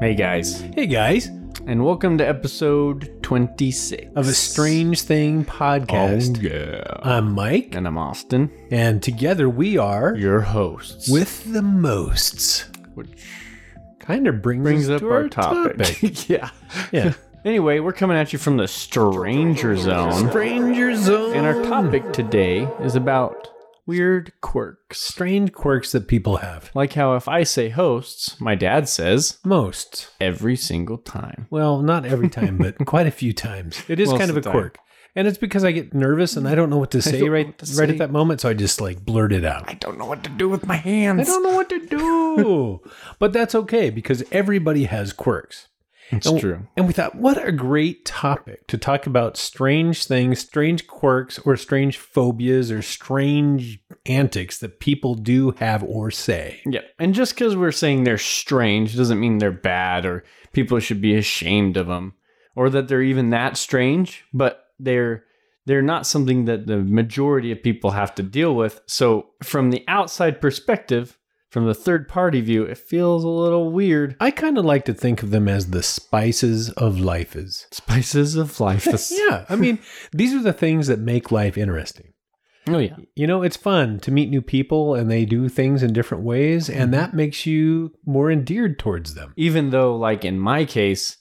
Hey guys, Hey guys, and welcome to episode 26 of a Strange Thing podcast. Oh, yeah. I'm Mike, and I'm Austin, and together we are your hosts. with the mosts. which Kind of brings, brings up to our topic. yeah. yeah, Anyway, we're coming at you from the Stranger Zone, Stranger Zone. and our topic today is about weird quirks. strange quirks that people have. Like how if I say hosts, my dad says Most, every single time. well, not every time, but quite a few times. It is Most kind of of a the time. quirk, and it's because I get nervous and I don't know what to say don't know right what to right say. at that moment, so I just like blurt it out. I don't know what to do with my hands. I don't know what to do, but that's okay because everybody has quirks. It's And- true. And we thought, what a great topic to talk about strange things, strange quirks, or strange phobias, or strange antics that people do have or say. Yeah. And just because we're saying they're strange doesn't mean they're bad or people should be ashamed of them or that they're even that strange, but they're they're not something that the majority of people have to deal with. So from the outside perspective, from the third party view, it feels a little weird. I kind of like to think of them as the spices of life is. Spices of life. Yeah, I mean, these are the things that make life interesting. Oh yeah. You know, it's fun to meet new people and they do things in different ways, and mm-hmm. that makes you more endeared towards them. Even though like in my case,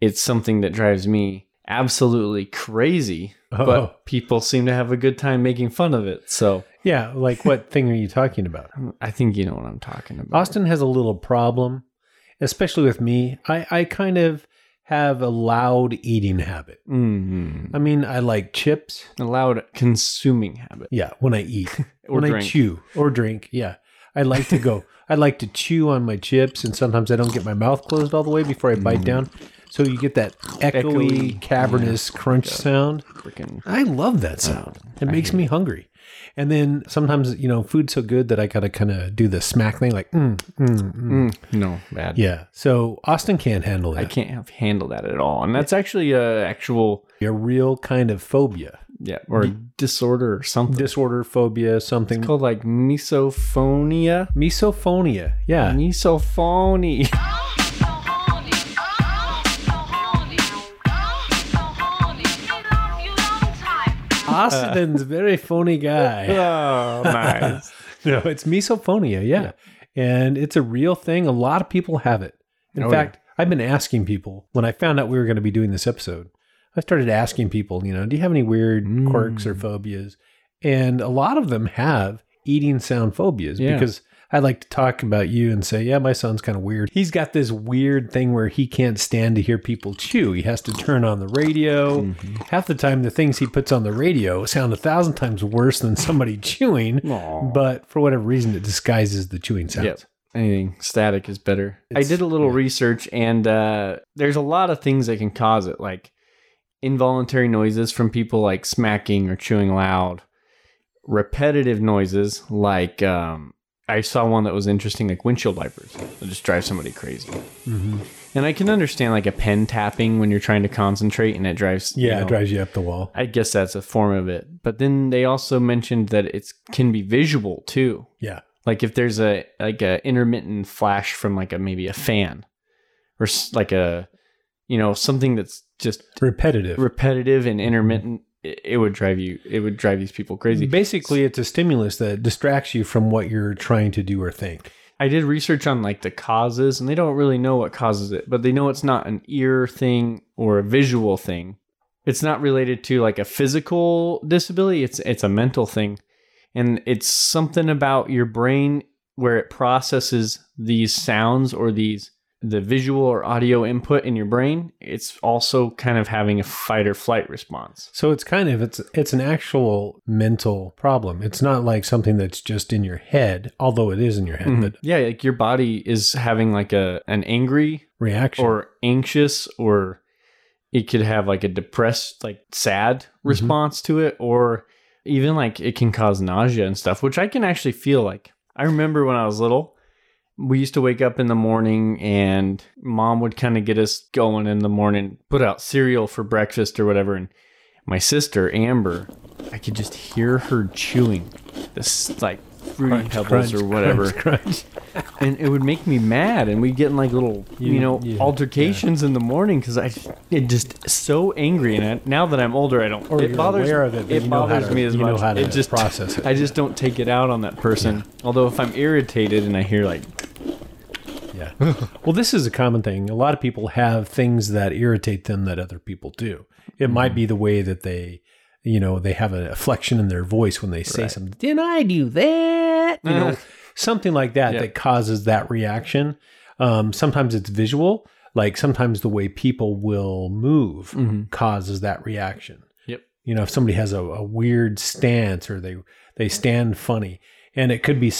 it's something that drives me absolutely crazy, Oh. but people seem to have a good time making fun of it. So Yeah, like what thing are you talking about? I think you know what I'm talking about. Austin has a little problem, especially with me. I, I kind of have a loud eating habit. Mm-hmm. I mean, I like chips. A loud consuming habit. Yeah, when I eat, Or when drink. I chew or drink. Yeah, I like to go. I like to chew on my chips, and sometimes I don't get my mouth closed all the way before I bite down. So you get that echoey, Echoey, cavernous crunch sound. Freaking I love that sound. It makes me hungry. And then sometimes, you know, food's so good that I gotta kind of do the smack thing, like, mm, mm, mm. mm, no bad. yeah. So Austin can't handle that. I can't have handle that at all, and that's actually a actual a real kind of phobia, yeah or a disorder or something. disorder, phobia, something. called like misophonia. Misophonia. Yeah. Misophonia. Austin's a very phony guy. oh, nice. no, it's misophonia. Yeah. And it's a real thing. A lot of people have it. In Oh, fact, I've been asking people when I found out we were going to be doing this episode, I started asking people, you know, do you have any weird Mm. quirks or phobias? And a lot of them have eating sound phobias Yeah. because I like to talk about you and say, yeah, my son's kind of weird. He's got this weird thing where he can't stand to hear people chew. He has to turn on the radio. Mm-hmm. Half the time, the things he puts on the radio sound a thousand times worse than somebody chewing. Aw. But for whatever reason, it disguises the chewing sounds. Yep. Anything static is better. I did a little yeah. research, and uh, there's a lot of things that can cause it, like involuntary noises from people like smacking or chewing loud, repetitive noises like um, I saw one that was interesting, like windshield wipers that just drive somebody crazy. Mhm. And I can understand like a pen tapping when you're trying to concentrate and it drives. you Yeah, know, it drives you up the wall. I guess that's a form of it. But then they also mentioned that it can be visual too Yeah. like if there's a like a intermittent flash from like a maybe a fan or like a you know something that's just Repetitive. repetitive and intermittent it, would drive you it would drive these people crazy. Basically, it's a stimulus that distracts you from what you're trying to do or think. i did research on like the causes and they don't really know what causes it but they know it's not an ear thing or a visual thing. It's not related to like a physical disability it's it's a mental thing. And it's something about your brain where it processes these sounds or these the visual or audio input in your brain it's also kind of having a fight or flight response So it's kind of it's it's an actual mental problem. It's not like something that's just in your head, although it is in your head, mm-hmm. but yeah like your body is having like a an angry reaction. or anxious or it could have like a depressed like sad mm-hmm. response to it or even like it can cause nausea and stuff which i can actually feel like i remember when i was little we used to wake up in the morning and mom would kind of get us going in the morning put out cereal for breakfast or whatever and my sister amber i could just hear her chewing this like fruity pebbles or whatever, crunch, crunch. and it would make me mad, and we'd get in like little, you, You- know, yeah, altercations in the morning because I it just so angry. And I, now that I'm older, I don't. Or it bothers aware of it, it you know how bothers to- me as much. how to it just process it. I just don't take it out on that person. Although if I'm irritated and I hear like, Yeah. well, this is a common thing. A lot of people have things that irritate them that other people do. It might Mm-hmm. be the way that they, you know, they have a flexion in their voice when they say Right. something. Didn't I do that? You know, something like that Yeah. that causes that reaction. Um, sometimes it's visual. Like sometimes the way people will move Mhm. causes that reaction. Yep. You know, if somebody has a, a weird stance or they they stand funny, and it could be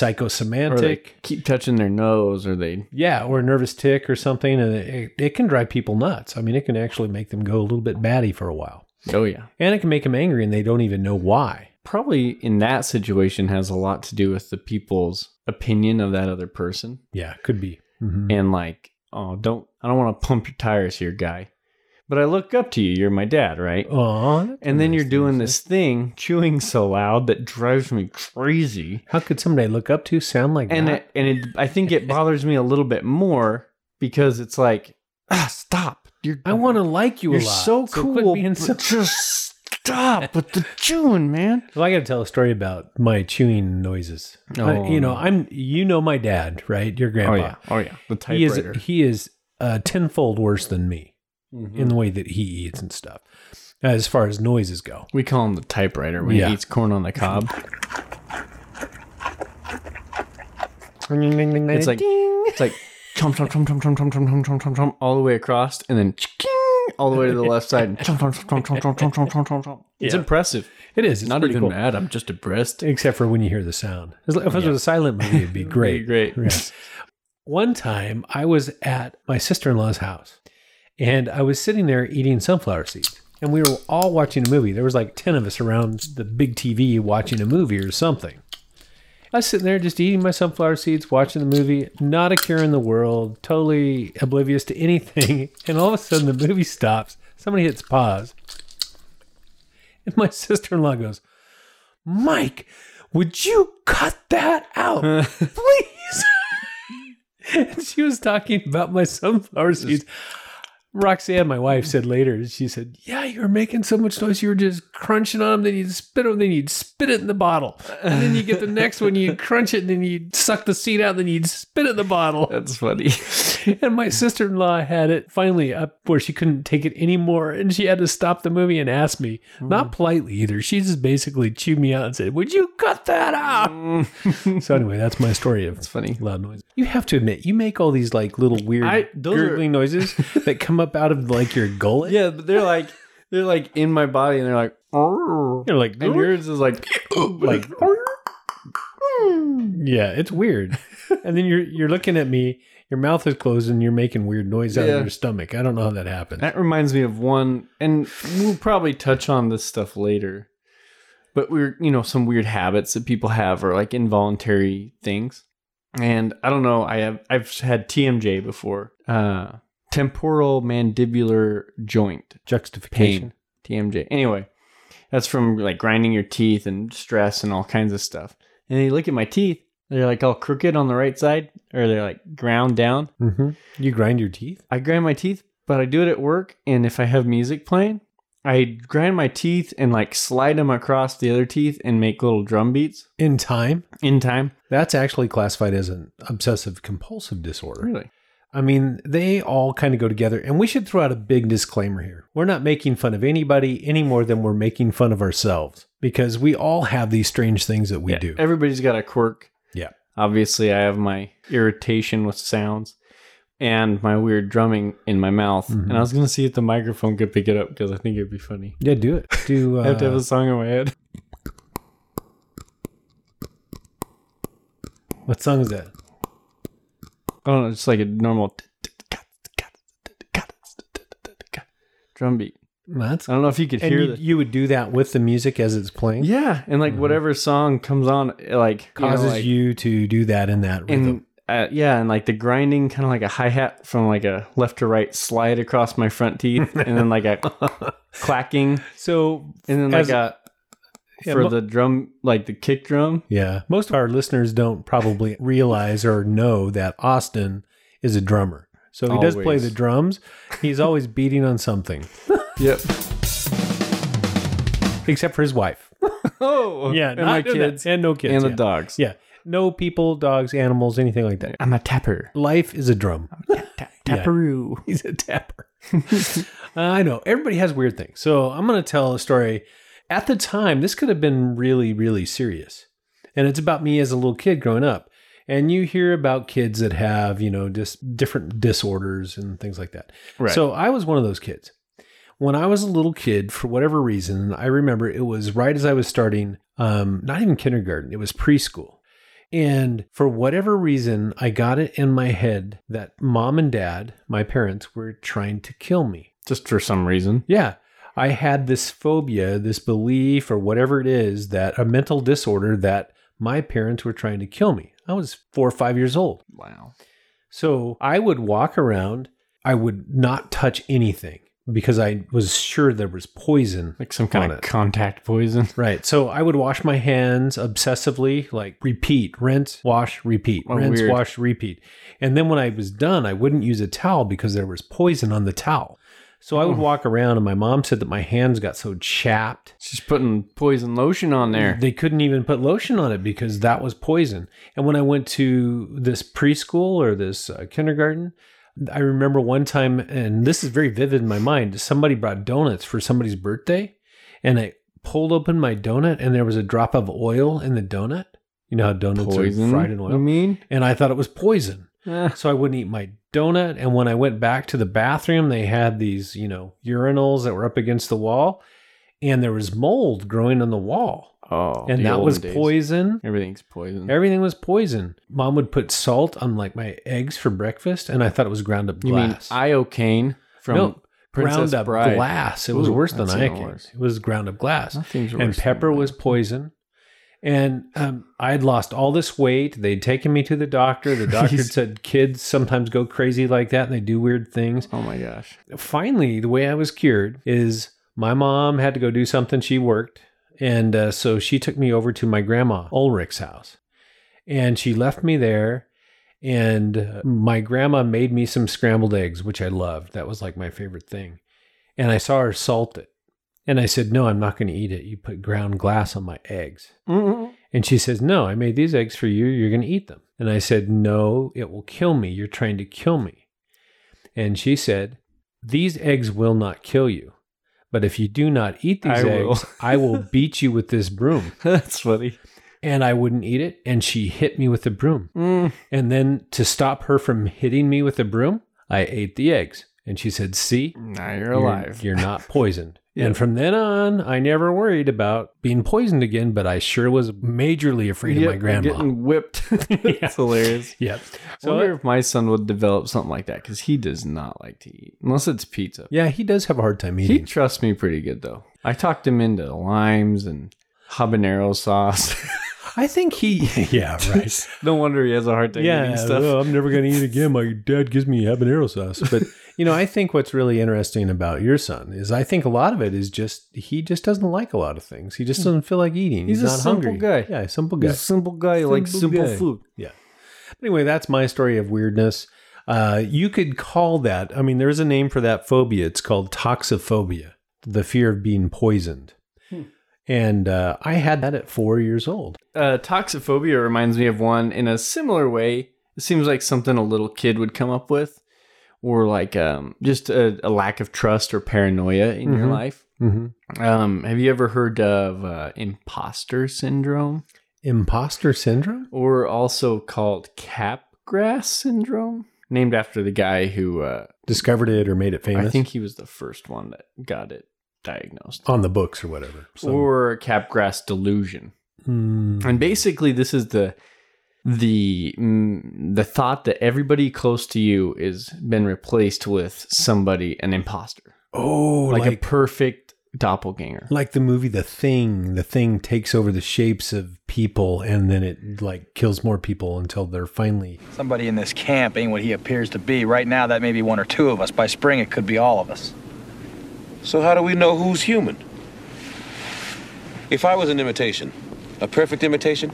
they keep touching their nose, or they Yeah, or a nervous tick or something, and it, it can drive people nuts. I mean, it can actually make them go a little bit batty for a while, oh yeah. and it can make them angry, and they don't even know why. Probably in that situation has a lot to do with the people's opinion of that other person. Yeah, could be. Mhm. and like, oh, don't I don't want to pump your tires here, guy. But I look up to you. You're my dad, right? Aw, and then nice you're doing this thing, chewing so loud that drives me crazy. How could somebody I look up to sound like And that? it, and it, I think it bothers me a little bit more because it's like, ah, stop. You're I want to like you you're a lot. so cool. being so- just stop with the chewing, man. Well, I got to tell a story about my chewing noises. I- Oh, you know. I'm you know my dad, right? Your grandpa. Oh yeah, oh yeah. The typewriter. He is he is uh, tenfold worse than me Mhm. in the way that he eats and stuff, as far as noises go. we call him the typewriter when Yeah. he eats corn on the cob. It's It's like it's like chomp chomp chomp chomp chomp chomp chomp chomp chomp chomp chomp all the way across, and then all the way to the left side. Chomp chomp chomp chomp chomp chomp chomp chomp chomp chomp. It's Yeah. impressive. it is. It's Not even cool. mad. I'm just impressed. except for when you hear the sound. If it was a silent movie, it'd be great. great. Yeah. One time, I was at my sister in law's house, and I was sitting there eating sunflower seeds, and we were all watching a movie. There was like ten of us around the big TV watching a movie or something. I was sitting there just eating my sunflower seeds, watching the movie, not a care in the world, totally oblivious to anything. And all of a sudden, the movie stops. Somebody hits pause, and my sister in law goes, Mike, would you cut that out, please? and she was talking about my sunflower seeds. Roxanne, my wife, mm. said later, she said, Yeah, you were making so much noise. You were just crunching on them, then you'd spit them, then you'd spit it in the bottle. And then you get the next one, you'd crunch it, and then you'd suck the seed out, then you'd spit it in the bottle. That's funny. And my sister in law had it finally up where she couldn't take it anymore. And she had to stop the movie and ask me, not mm. politely either. She just basically chewed me out and said, Would you cut that out? Mm. so, anyway, that's my story of That's funny. loud noise. You have to admit, you make all these like little weird I- those are- gurgling noises that come up out of like your gullet. Yeah, but they're like they're like in my body, and they're like, You're like, and yours is like, like, yeah, it's weird. and then you're you're looking at me, your mouth is closed, and you're making weird noise out Yeah. of your stomach. I don't know how that happens. That reminds me of one, and we'll probably touch on this stuff later. But we're, you know, some weird habits that people have or like involuntary things. And I don't know, I have I've had TMJ before. Uh temporal mandibular joint Juxtafication. pain. TMJ. Anyway, that's from like grinding your teeth and stress and all kinds of stuff. And you look at my teeth, they're like all crooked on the right side or they're like ground down. Mm-hmm. You grind your teeth. I grind my teeth, but I do it at work. And if I have music playing, I grind my teeth and like slide them across the other teeth and make little drum beats In time, in time. that's actually classified as an obsessive compulsive disorder. Really? I mean, they all kind of go together. And we should throw out a big disclaimer here. We're not making fun of anybody any more than we're making fun of ourselves because we all have these strange things that we Yeah, do. Everybody's got a quirk. Yeah. Obviously, I have my irritation with sounds and my weird drumming in my mouth. Mhm. And I was going to see if the microphone could pick it up because I think it'd be funny. yeah, do it. Do uh, I have to have a song in my head. what song is that? I don't know, just like a normal drum beat. That's I don't know if you could hear you, the you would do that with the music as it's playing. Yeah, and like Mhm. whatever song comes on, it, like you know, causes like- you to do that in that rhythm. Uh, yeah, and like the grinding, kind of like a hi hat from like a left to right slide across my front teeth, and then like a clacking, so and then like a Yeah, for mo- the drum, like the kick drum. Yeah. Most of our listeners don't probably realize or know that Austin is a drummer. So he does play the drums. He's always beating on something, Yep. except for his wife. Oh, Yeah, and not my that. kids and no kids. and the dogs. Yeah. No people, dogs, animals, anything like that. I'm a tapper. Life is a drum. Ta- Tapperoo. He's a tapper. I know. Everybody has weird things. So I'm going to tell a story. At the time, this could have been really, really serious. And it's about me as a little kid growing up. And you hear about kids that have, you know, just different disorders and things like that. Right. So I was one of those kids. When I was a little kid, for whatever reason, I remember it was right as I was starting, um, not even kindergarten, it was preschool. And for whatever reason, I got it in my head that mom and dad, my parents, were trying to kill me. just for some reason. Yeah. I had this phobia, this belief, or whatever it is, that a mental disorder that my parents were trying to kill me. I was four or five years old. Wow. So I would walk around, I would not touch anything because I was sure there was poison. Like some kind of it. contact poison. Right. So I would wash my hands obsessively, like repeat, rinse, wash, repeat, Oh, rinse, weird. wash, repeat. And then when I was done, I wouldn't use a towel because there was poison on the towel. So I would Oh. walk around, and my mom said that my hands got so chapped. She's putting poison lotion on there. They couldn't even put lotion on it because that was poison. And when I went to this preschool or this uh, kindergarten, I remember one time, and this is very vivid in my mind. Somebody brought donuts for somebody's birthday, and I pulled open my donut, and there was a drop of oil in the donut. You know how donuts Poison. are fried in You oil, mean? and I thought it was poison. Eh, So I wouldn't eat my donut. And when I went back to the bathroom, they had these, you know, urinals that were up against the wall, and there was mold growing on the wall, oh, and that was days. poison. Everything's poison. Everything was poison. Mom would put salt on like my eggs for breakfast, and I thought it was ground up you mean glass. iocane from no, ground up Bride? glass. It was worse than iocane. It was ground up glass. Nothing's worse. and pepper was poison. And um, I had lost all this weight. They'd taken me to the doctor. The doctor said kids sometimes go crazy like that and they do weird things. Oh my gosh. Finally, the way I was cured is my mom had to go do something. She worked. And uh, so she took me over to my grandma Ulrich's house. And she left me there. And uh, my grandma made me some scrambled eggs, which I loved. That was like my favorite thing. And I saw her salt it. And I said, No, I'm not going to eat it. You put ground glass on my eggs. Mm-mm. And she says, No, I made these eggs for you. You're going to eat them. And I said, No, it will kill me. You're trying to kill me. And she said, These eggs will not kill you. But if you do not eat these I will." eggs, I will beat you with this broom. That's funny. And I wouldn't eat it. And she hit me with the broom. Mm. And then to stop her from hitting me with the broom, I ate the eggs. And she said, See, Now you're you're, alive. you're not poisoned. Yeah. And from then on, I never worried about being poisoned again, but I sure was majorly afraid Yep, of my grandma. Getting whipped. That's hilarious. Yep. I wonder if my son would develop something like that because he does not like to eat unless it's pizza. yeah, he does have a hard time eating. He trusts me pretty good though. I talked him into limes and habanero sauce. I think he. Yeah, right. no wonder he has a hard time yeah, eating stuff. well, I'm never going to eat again. My dad gives me habanero sauce. But you know, I think what's really interesting about your son is I think a lot of it is just he just doesn't like a lot of things. He just doesn't feel like eating. He's He's, a not simple hungry. guy. Yeah, a simple He's guy. a simple guy who likes Simple simple guy. food. Yeah. Anyway, that's my story of weirdness. Uh, you could call that, I mean, there's a name for that phobia. It's called toxophobia, the fear of being poisoned. And uh, I had that at four years old. Uh, toxophobia reminds me of one in a similar way. It seems like something a little kid would come up with, or like um, just a, a lack of trust or paranoia in your Mhm. life. Mm-hmm. Um, have you ever heard of uh, imposter syndrome, Imposter syndrome? or also called capgras syndrome? Named after the guy who uh, Discovered it or made it famous? I think he was the first one that got it diagnosed, on the books or whatever. So, or capgras delusion. Mm, And basically, this is the the mm, the thought that everybody close to you is been replaced with somebody an imposter, oh, like, like, a perfect doppelganger. like the movie The Thing. The Thing takes over the shapes of people and then it like kills more people until they're finally. Somebody in this camp ain't what he appears to be. Right now, that may be one or two of us. By spring, it could be all of us. So how do we know who's human? If I was an imitation, a perfect imitation,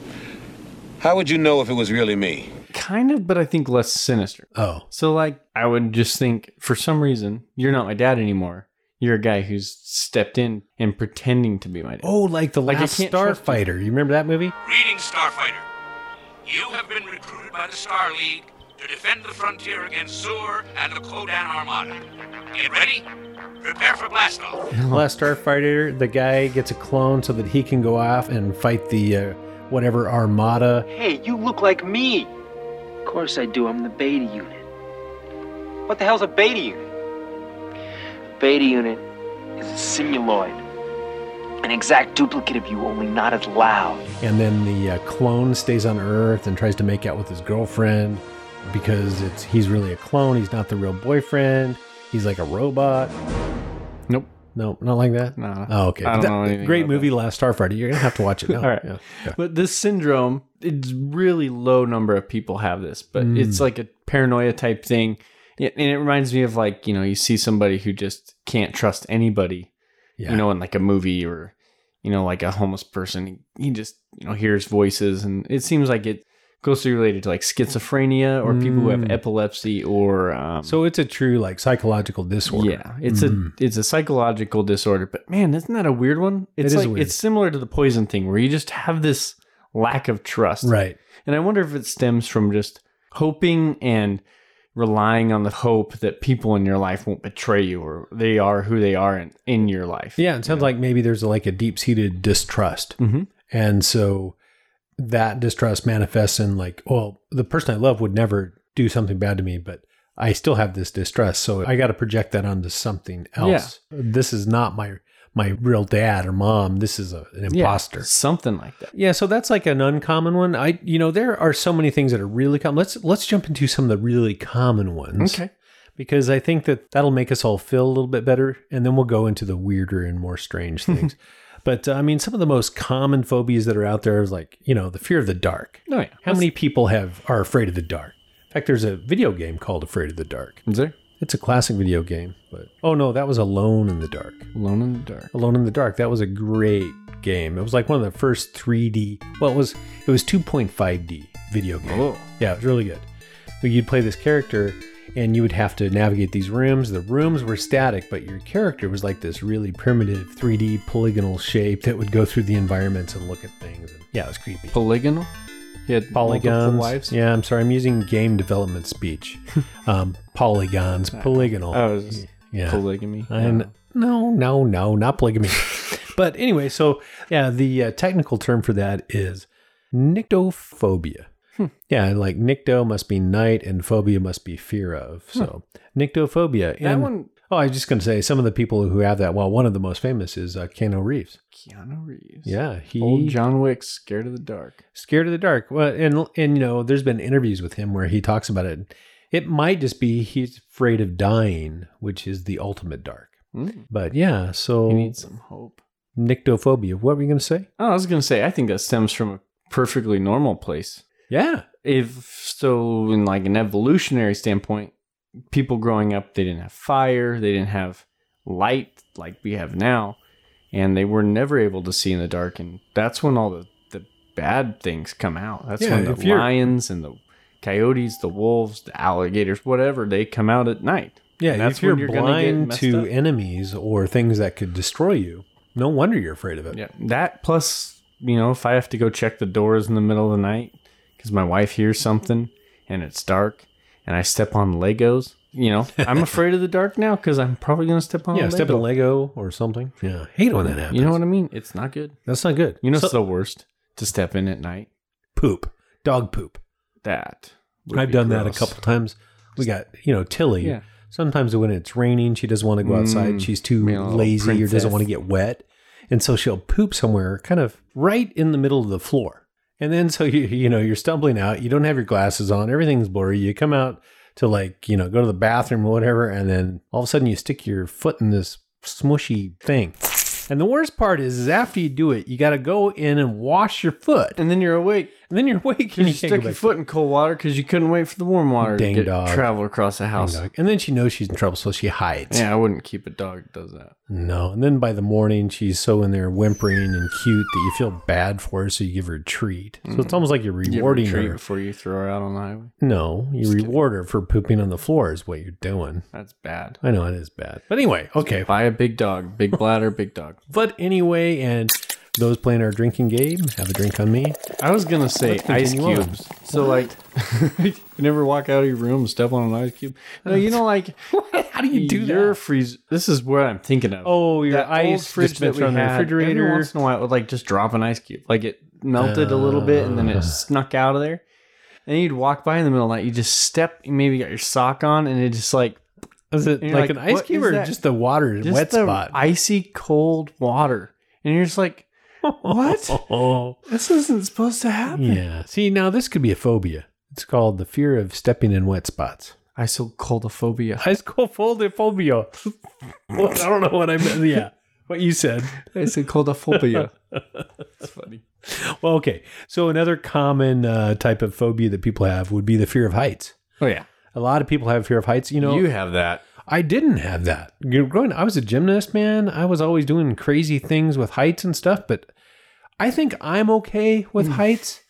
how would you know if it was really me? Kind of, but I think less sinister. Oh, So, like, I would just think for some reason, you're not my dad anymore. You're a guy who's stepped in and pretending to be my dad. oh, like the Like, I last can't trust you. Starfighter. You remember that movie? Greetings, Starfighter. You have been recruited by the Star League to defend the frontier against Xur and the Kodan Armada. Get ready? Prepare for blastoff. The last Starfighter, the guy gets a clone so that he can go off and fight the uh, whatever Armada. Hey, you look like me. Of course I do. I'm the beta unit. What the hell's a beta unit? Beta unit is a simuloid. An exact duplicate of you, only not as loud. And then the uh, clone stays on Earth and tries to make out with his girlfriend because it's he's really a clone. He's not the real boyfriend. He's like a robot. Nope. No, not like that. Nah. Oh, okay. I don't That- know Great about movie, Last Starfighter. You're gonna have to watch it now. All right. Yeah. Yeah. But this syndrome, it's really low number of people have this, but Mm. it's like a paranoia type thing. Yeah, And it reminds me of like, you know, you see somebody who just can't trust anybody, Yeah. you know, in like a movie or, you know, like a homeless person. He just, you know, hears voices and it seems like it closely related to like schizophrenia or people who have Mm. epilepsy or, um, So it's a true like psychological disorder. yeah, it's Mm. a it's a psychological disorder. But man, isn't that a weird one? It's is like weird. it's similar to the poison thing where you just have this lack of trust. Right. And I wonder if it stems from just hoping and relying on the hope that people in your life won't betray you or they are who they are in, in your life. Yeah, it sounds like maybe there's like a deep seated distrust. Mhm. And so that distrust manifests in like, well, the person I love would never do something bad to me, but I still have this distrust. So I got to project that onto something else. Yeah. This is not my my real dad or mom. This is a, an Yeah, imposter. something like that. Yeah, so that's like an uncommon one. I you know, there are so many things that are really common. Let's let's jump into some of the really common ones Okay. because I think that that'll make us all feel a little bit better, and then we'll go into the weirder and more strange things. But uh, I mean, some of the most common phobias that are out there is like you know the fear of the dark. Oh yeah. How many people have are afraid of the dark? In fact, there's a video game called Afraid of the Dark. Is there? It's a classic video game, but oh no, that was Alone in the Dark. Alone in the dark. Alone in the Dark. That was a great game. It was like one of the first 3D. Well, it was it was 2.5D video game. Oh. Yeah, it was really good. So you'd play this character and you would have to navigate these rooms. The rooms were static, but your character was like this really primitive 3D polygonal shape that would go through the environments and look at things. And yeah, it was creepy. Polygonal? He had Polygons. Yeah, I'm sorry. I'm using game development speech. um, polygons, polygonal. Was yeah. polygamy. And no, no, no, not polygamy. but anyway, so yeah, the uh, technical term for that is nyctophobia. Yeah, like nycto must be night and phobia must be fear of. So nyctophobia. That And, one Oh, I was just going to say some of the people who have that. Well, one of the most famous is uh, Keanu Reeves. Keanu Reeves. Yeah, he Old John Wick scared of the dark. scared of the dark. Well, and and you know, there's been interviews with him where he talks about it. It might just be he's afraid of dying, which is the ultimate dark. Mm. But yeah, so He needs some hope. nyctophobia. What were you going to say? Oh, I was gonna say I think that stems from a perfectly normal place. Yeah. If so, in like an evolutionary standpoint, people growing up they didn't have fire, they didn't have light like we have now, and they were never able to see in the dark, and that's when all the the bad things come out. That's Yeah, when the lions and the coyotes, the wolves, the alligators, whatever, they come out at night. Yeah, And that's if you're, you're blind to up. enemies or things that could destroy you, no wonder you're afraid of it. Yeah, that plus, you know, if I have to go check the doors in the middle of the night because my wife hears something and it's dark and I step on Legos, you know, I'm afraid of the dark now because I'm probably going to step on Yeah, a step Lego. on a Lego or something. Yeah, hate when that happens. You know what I mean? It's not good. That's not good. You know, So- it's the worst to step in at night. poop, dog poop. That would I've be done that a gross. couple times. We got you know Tilly. Yeah. Sometimes when it's raining, she doesn't want to go outside. Mm, She's too being a little lazy or doesn't want to get wet, and so she'll poop somewhere, kind of right in the middle of the floor. And then so you you know you're stumbling out. You don't have your glasses on. Everything's blurry. You come out to like you know go to the bathroom or whatever, and then all of a sudden you stick your foot in this smushy thing. And the worst part is, is after you do it, you got to go in and wash your foot. And then you're awake. And then you're awake and You you can't stuck your foot in cold water because you couldn't wait for the warm water Dang to get, dog. travel across the house. Dog. And then she knows she's in trouble, so she hides. Yeah, I wouldn't keep a dog that does that. No. And then by the morning, she's so in there whimpering and cute that you feel bad for her, so you give her a treat. So it's mm. almost like you're You ever rewarding treat her. before you throw her out on the highway. No, you reward her for pooping on the floor, is what you're doing. That's bad. I know it is bad. But anyway, okay. Buy a big dog, big bladder, big dog. But anyway, and those playing our drinking game, have a drink on me. I was gonna say ice continue on. cubes. So like, you never walk out of your room and step on an ice cube. No, you know like How do you do your that? freeze. This is what I'm thinking of. Oh, your that old ice fridge that we dispenser on the had. Every refrigerator. once in a while, it would like just drop an ice cube. Like it melted a little bit and then Uh. it snuck out of there. And you'd walk by in the middle of the night. You just step. You maybe got your sock on, and it just like Is it like, like, an ice cube or that? just the water just wet the spot? icy cold water. And you're just like, what? Oh, this isn't supposed to happen. yeah. See, now this could be a phobia. It's called the fear of stepping in wet spots. Isocoldophobia. Ice cold phobia. well, I don't know what I meant. Yeah, what you said. Isocoldophobia. That's funny. Well, okay. So another common uh, type of phobia that people have would be the fear of heights. Oh yeah, A lot of people have fear of heights. You know, you have that. I didn't have that. You know, growing, I was a gymnast, man. I was always doing crazy things with heights and stuff. But I think I'm okay with Hmm. heights.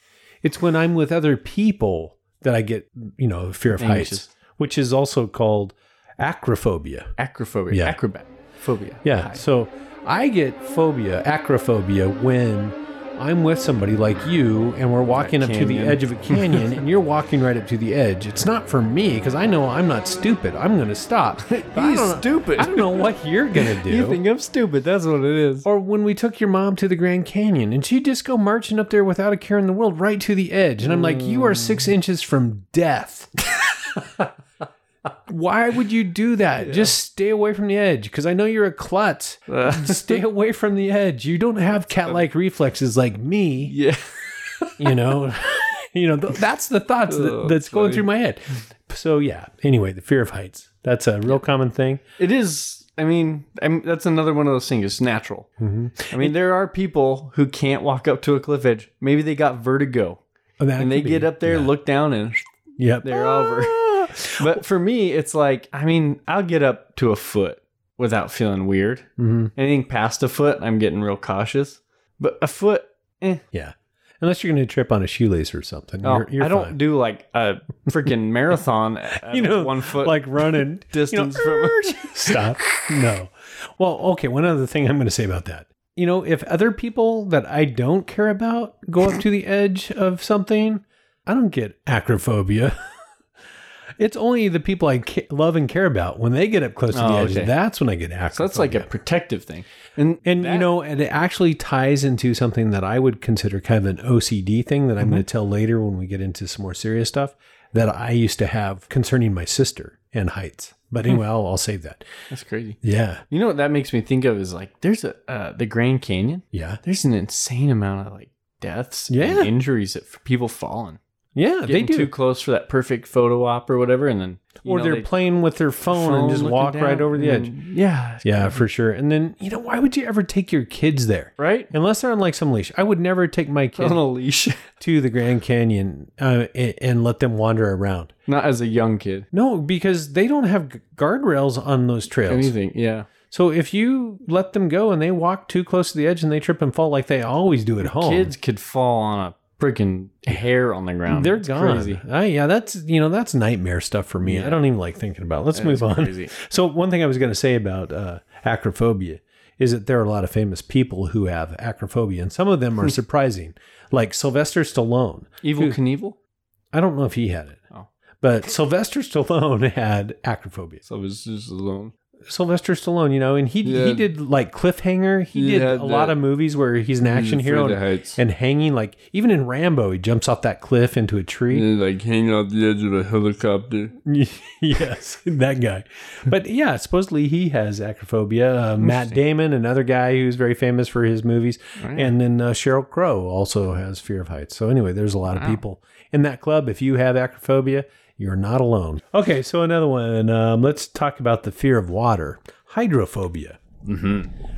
It's when I'm with other people that I get, you know, fear of heights, which is also called acrophobia. Acrophobia. Yeah. Acrobat. Phobia. Yeah. So I get phobia, acrophobia, when I'm with somebody like you and we're walking up to the edge of a canyon and you're walking right up to the edge. It's not for me because I know I'm not stupid. I'm going to stop. But I stupid. I don't know what you're going to do. You think I'm stupid? That's what it is. or when we took your mom to the Grand Canyon and she'd just go marching up there without a care in the world right to the edge. And I'm like, you are six mm. inches from death. Why would you do that? Just stay away from the edge because I know you're a klutz. Stay away from the edge. You don't have cat like reflexes like me, Yeah. you know. you know, th- that's the thoughts that, Oh, that's going through my head. So, yeah, anyway, the fear of heights. That's a real common thing. It is. I mean, I mean, that's another one of those things. It's natural. Mm-hmm. I mean, there are people who can't walk up to a cliff edge. Maybe they got vertigo, Oh, and they could get up there, Yeah. look down, and Yep. they're over. Ah. But for me, it's like, I mean, I'll get up to a foot without feeling weird. Mhm. Anything past a foot, I'm getting real cautious. But a foot, eh. Yeah. Unless you're going to trip on a shoelace or something. Oh, you're, you're I don't fine. do like a freaking marathon at you know, one foot like running distance you know, from. Stop. No. Well, okay. One other thing I'm going to say about that. You know, if other people that I don't care about go up to the edge of something, I don't get acrophobia. It's only the people I ca- love and care about when they get up close to the Oh, edge. okay. That's when I get acrophobia. So that's like a protective thing. And And you that- know, and it actually ties into something that I would consider kind of an OCD thing that I'm Mm-hmm. going to tell later when we get into some more serious stuff that I used to have concerning my sister and heights. But Hmm. anyway, I'll, I'll save that. that's crazy. Yeah, You know what that makes me think of is like there's a uh, the Grand Canyon. yeah, There's an insane amount of like deaths Yeah. and injuries that, people falling. Yeah. They do. too close for that perfect photo op or whatever, and then or know, they're they- playing with their phone, and just walk right over the edge. yeah, Yeah, for sure. And then you know, why would you ever take your kids there? right. Unless they're on like some leash, I would never take my kids On a leash, to the Grand Canyon uh, and, and let them wander around. not as a young kid. No, because they don't have guardrails on those trails. Anything, yeah. So if you let them go and they walk too close to the edge and they trip and fall like they always do at home, Kids could fall on a freaking hair on the ground. they're It's gone. Crazy. Ah, yeah, that's you know that's nightmare stuff for me. I don't even like thinking about. it. Let's move on. crazy. So one thing I was going to say about uh, acrophobia is that there are a lot of famous people who have acrophobia, and some of them are surprising, like Sylvester Stallone. Evel Knievel. I don't know if he had it, Oh. but Sylvester Stallone had acrophobia. So it was just alone. Sylvester Stallone, you know, and he Yeah. he did like Cliffhanger. He He did a lot of movies where he's an action afraid hero and, and hanging like even in Rambo, he jumps off that cliff into a tree. like hanging off the edge of a helicopter. yes, that guy. But yeah, supposedly he has acrophobia. Uh, Matt Damon, another guy who's very famous for his movies, and then uh, Sheryl Crow also has fear of heights. So anyway, there's a lot of people in that club. If you have acrophobia, you're not alone. Okay, so another one. Um, let's talk about the fear of water, hydrophobia.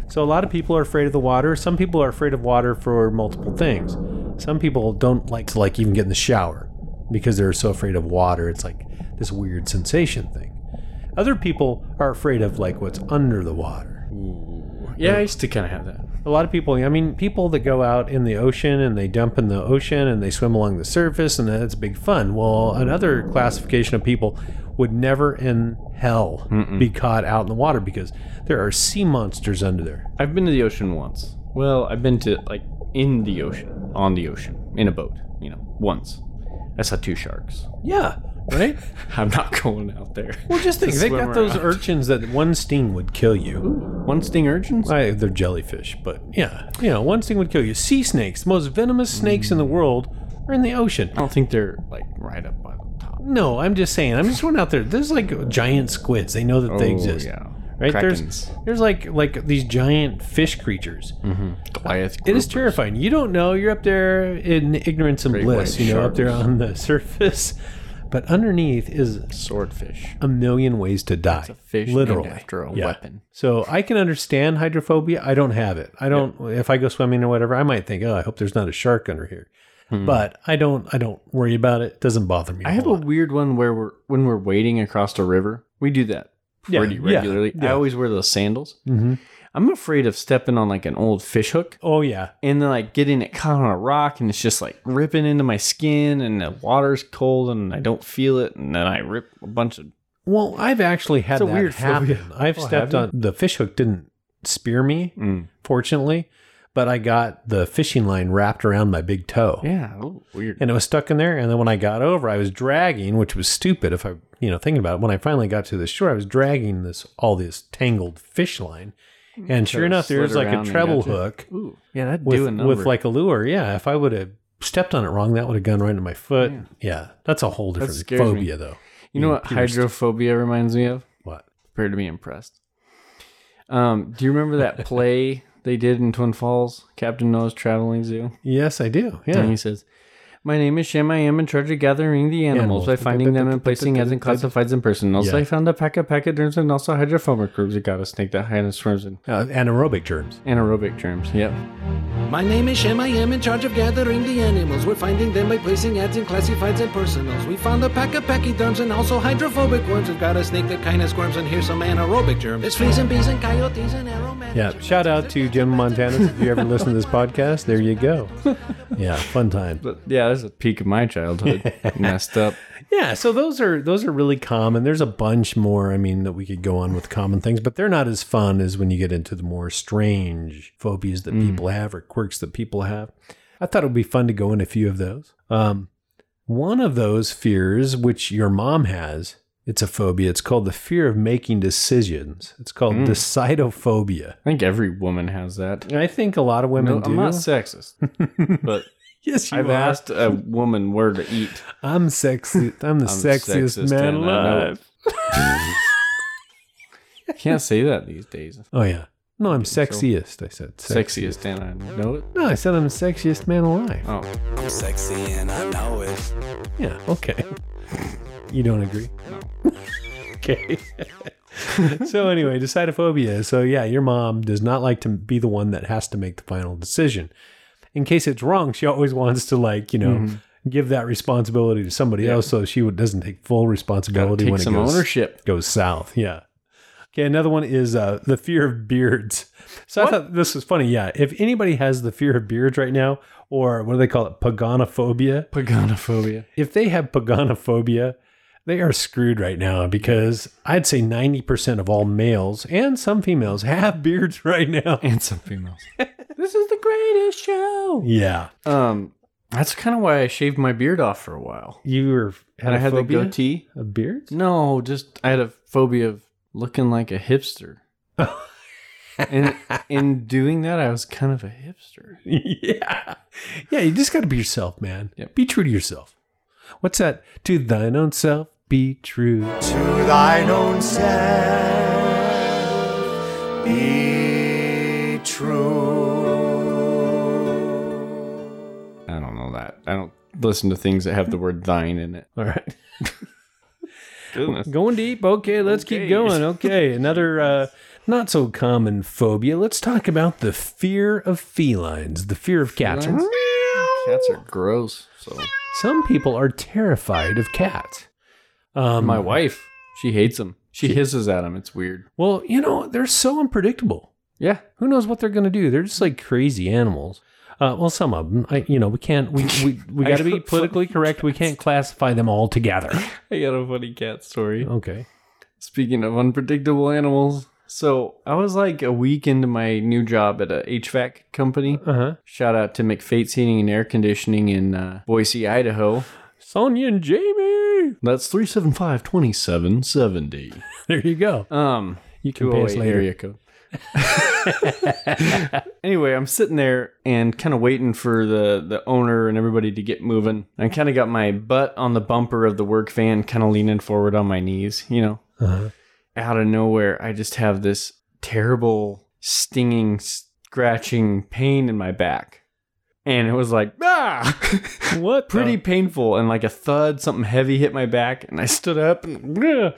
So a lot of people are afraid of the water. Some people are afraid of water for multiple things. Some people don't like to like even get in the shower because they're so afraid of water. It's like this weird sensation thing. Other people are afraid of like what's under the water. Yeah, I used to kind of have that. A lot of people, I mean, people that go out in the ocean and they dump in the ocean and they swim along the surface and that's big fun. Well, another classification of people would never in hell be caught out in the water because there are sea monsters under there. I've been to the ocean once. Well, I've been to like in the ocean, on the ocean, in a boat. You know, once. I saw two sharks. Yeah, right? I'm not going out there. Well, just think, they got those around. urchins that one sting would kill you. One sting urchins. I, they're jellyfish, but yeah, you know, one sting would kill you. Sea snakes, the most venomous snakes in the mm. world, are in the ocean. I don't think they're like right up by the top. No, I'm just saying. I'm just going out there. There's like giant squids. They know that they Oh, exist. yeah. Right? There's Krakens. there's like like these giant fish creatures. Mm-hmm. Goliath. It is terrifying. You don't know. You're up there in ignorance and Great bliss. You know, up there on the surface, but underneath is Swordfish. a million ways to die. It's a fish literally after a Yeah. weapon. So I can understand hydrophobia. I don't have it. I don't. If I go swimming or whatever, I might think, oh, I hope there's not a shark under here. But I don't. I don't worry about it. It doesn't bother me. Hmm. I have a weird one where we're when we're wading across a river. We do that Yeah, pretty regularly. I always wear those sandals. Mhm. I'm afraid of stepping on like an old fish hook Oh yeah. and then like getting it caught on a rock and it's just like ripping into my skin and the water's cold and I don't feel it and then I rip a bunch of Well, I've actually had It's a that weird happen. phobia. I've Oh, stepped have on the fish hook. Didn't spear me, Mm. fortunately, but I got the fishing line wrapped around my big toe. yeah, oh, weird. and it was stuck in there. And then when I got over, I was dragging, which was stupid. If I, you know, thinking about it, when I finally got to the shore, I was dragging this all this tangled fish line, and sure enough, there was like a treble hook Ooh, yeah, that'd with do a number. with like a lure. Yeah, if I would have stepped on it wrong, that would have gone right into my foot. Yeah, that's a whole different scares me. phobia, though. you know what pierced. hydrophobia reminds me of? What? Prepare to be impressed. Um, do you remember that play they did in Twin Falls, Captain Noah's Traveling Zoo? Yes, I do. And Yeah. he says, My name is Shem. I am in charge of gathering the animals, Animals. by finding them and placing as in classifieds in personals. Yeah. I found a pack of pachyderms and also hydrophobic groups. It got a snake that hides and swims in Uh, anaerobic germs. anaerobic germs. Yep. My name is Shem. I am in charge of gathering the animals. We're finding them by placing ads in classifieds and personals. We found a pack of pachyderms and also hydrophobic worms. We've got a snake that kind of squirms, and here's some anaerobic germs. There's fleas and bees and coyotes and aromatic. Yeah. Shout out to Jim Montana. If you ever listen to this podcast, there you go. Yeah, fun time. But yeah, that's a peak of my childhood. Messed up. Yeah, so those are those are really common. There's a bunch more. I mean, that we could go on with common things, but they're not as fun as when you get into the more strange phobias that people have or quirks that people have. I thought it would be fun to go in a few of those. Um, one of those fears, which your mom has, it's a phobia. It's called the fear of making decisions. It's called decidophobia. I think every woman has that. I think a lot of women No, do. I'm not sexist, but yes, you I've are. asked a woman where to eat. I'm sexy. I'm the I'm sexiest sexist man and I know alive. Can't say that these days. Oh yeah. No, I'm so- sexiest. I said Sexiest, and I know it. No, I said I'm the sexiest man alive. Oh, I'm sexy and I know it. Yeah. Okay. You don't agree? No. okay. so anyway, decidophobia. So yeah, your mom does not like to be the one that has to make the final decision. In case it's wrong, she always wants to like you know give that responsibility to somebody Mm-hmm. Yeah. else, so she would- doesn't take full responsibility take when it goes ownership. goes south. Yeah. Okay, another one is uh, the fear of beards. So I thought this was funny. Yeah, if anybody has the fear of beards right now, or what do they call it, paganophobia? Paganophobia. If they have paganophobia, they are screwed right now because I'd say ninety percent of all males and some females have beards right now. And some females. this is the greatest show. Yeah, Um, that's kind of why I shaved my beard off for a while. you were had And I a had the phobia goatee. of beards. No, just I had a phobia of looking like a hipster. and in doing that, I was kind of a hipster. yeah. Yeah, you just got to be yourself, man. Yep. Be true to yourself. What's that? To thine own self, be true. To thine own self be I don't listen to things that have the word thine in it. All right. Goodness. Going deep. Okay, let's keep going. Okay, another uh, not so common phobia. Let's talk about the fear of felines, the fear of cats. Felines? Cats are gross. So Some people are terrified of cats. Um, my wife, she hates them. She hisses at them. It's weird. Well, you know, they're so unpredictable. Yeah. Who knows what they're going to do? They're just like crazy animals. Uh, well, some of them, I, you know, we can't. We we, we got to be politically correct. We can't classify them all together. I got a funny cat story. Okay. Speaking of unpredictable animals, so I was like a week into my new job at a HVAC company. Uh huh. Shout out to McFate's Heating and Air Conditioning in uh, Boise, Idaho. Sonia and Jamie. That's 375 2770. There you go. Um, You can pay us 208 later. area code. anyway, I'm sitting there and kind of waiting for the the owner and everybody to get moving. I kind of got my butt on the bumper of the work van, kind of leaning forward on my knees, you know. Uh-huh. Out of nowhere, I just have this terrible stinging, scratching pain in my back. And it was like, ah! What? Pretty painful. And like a thud, something heavy hit my back. And I stood up and, "Ugh."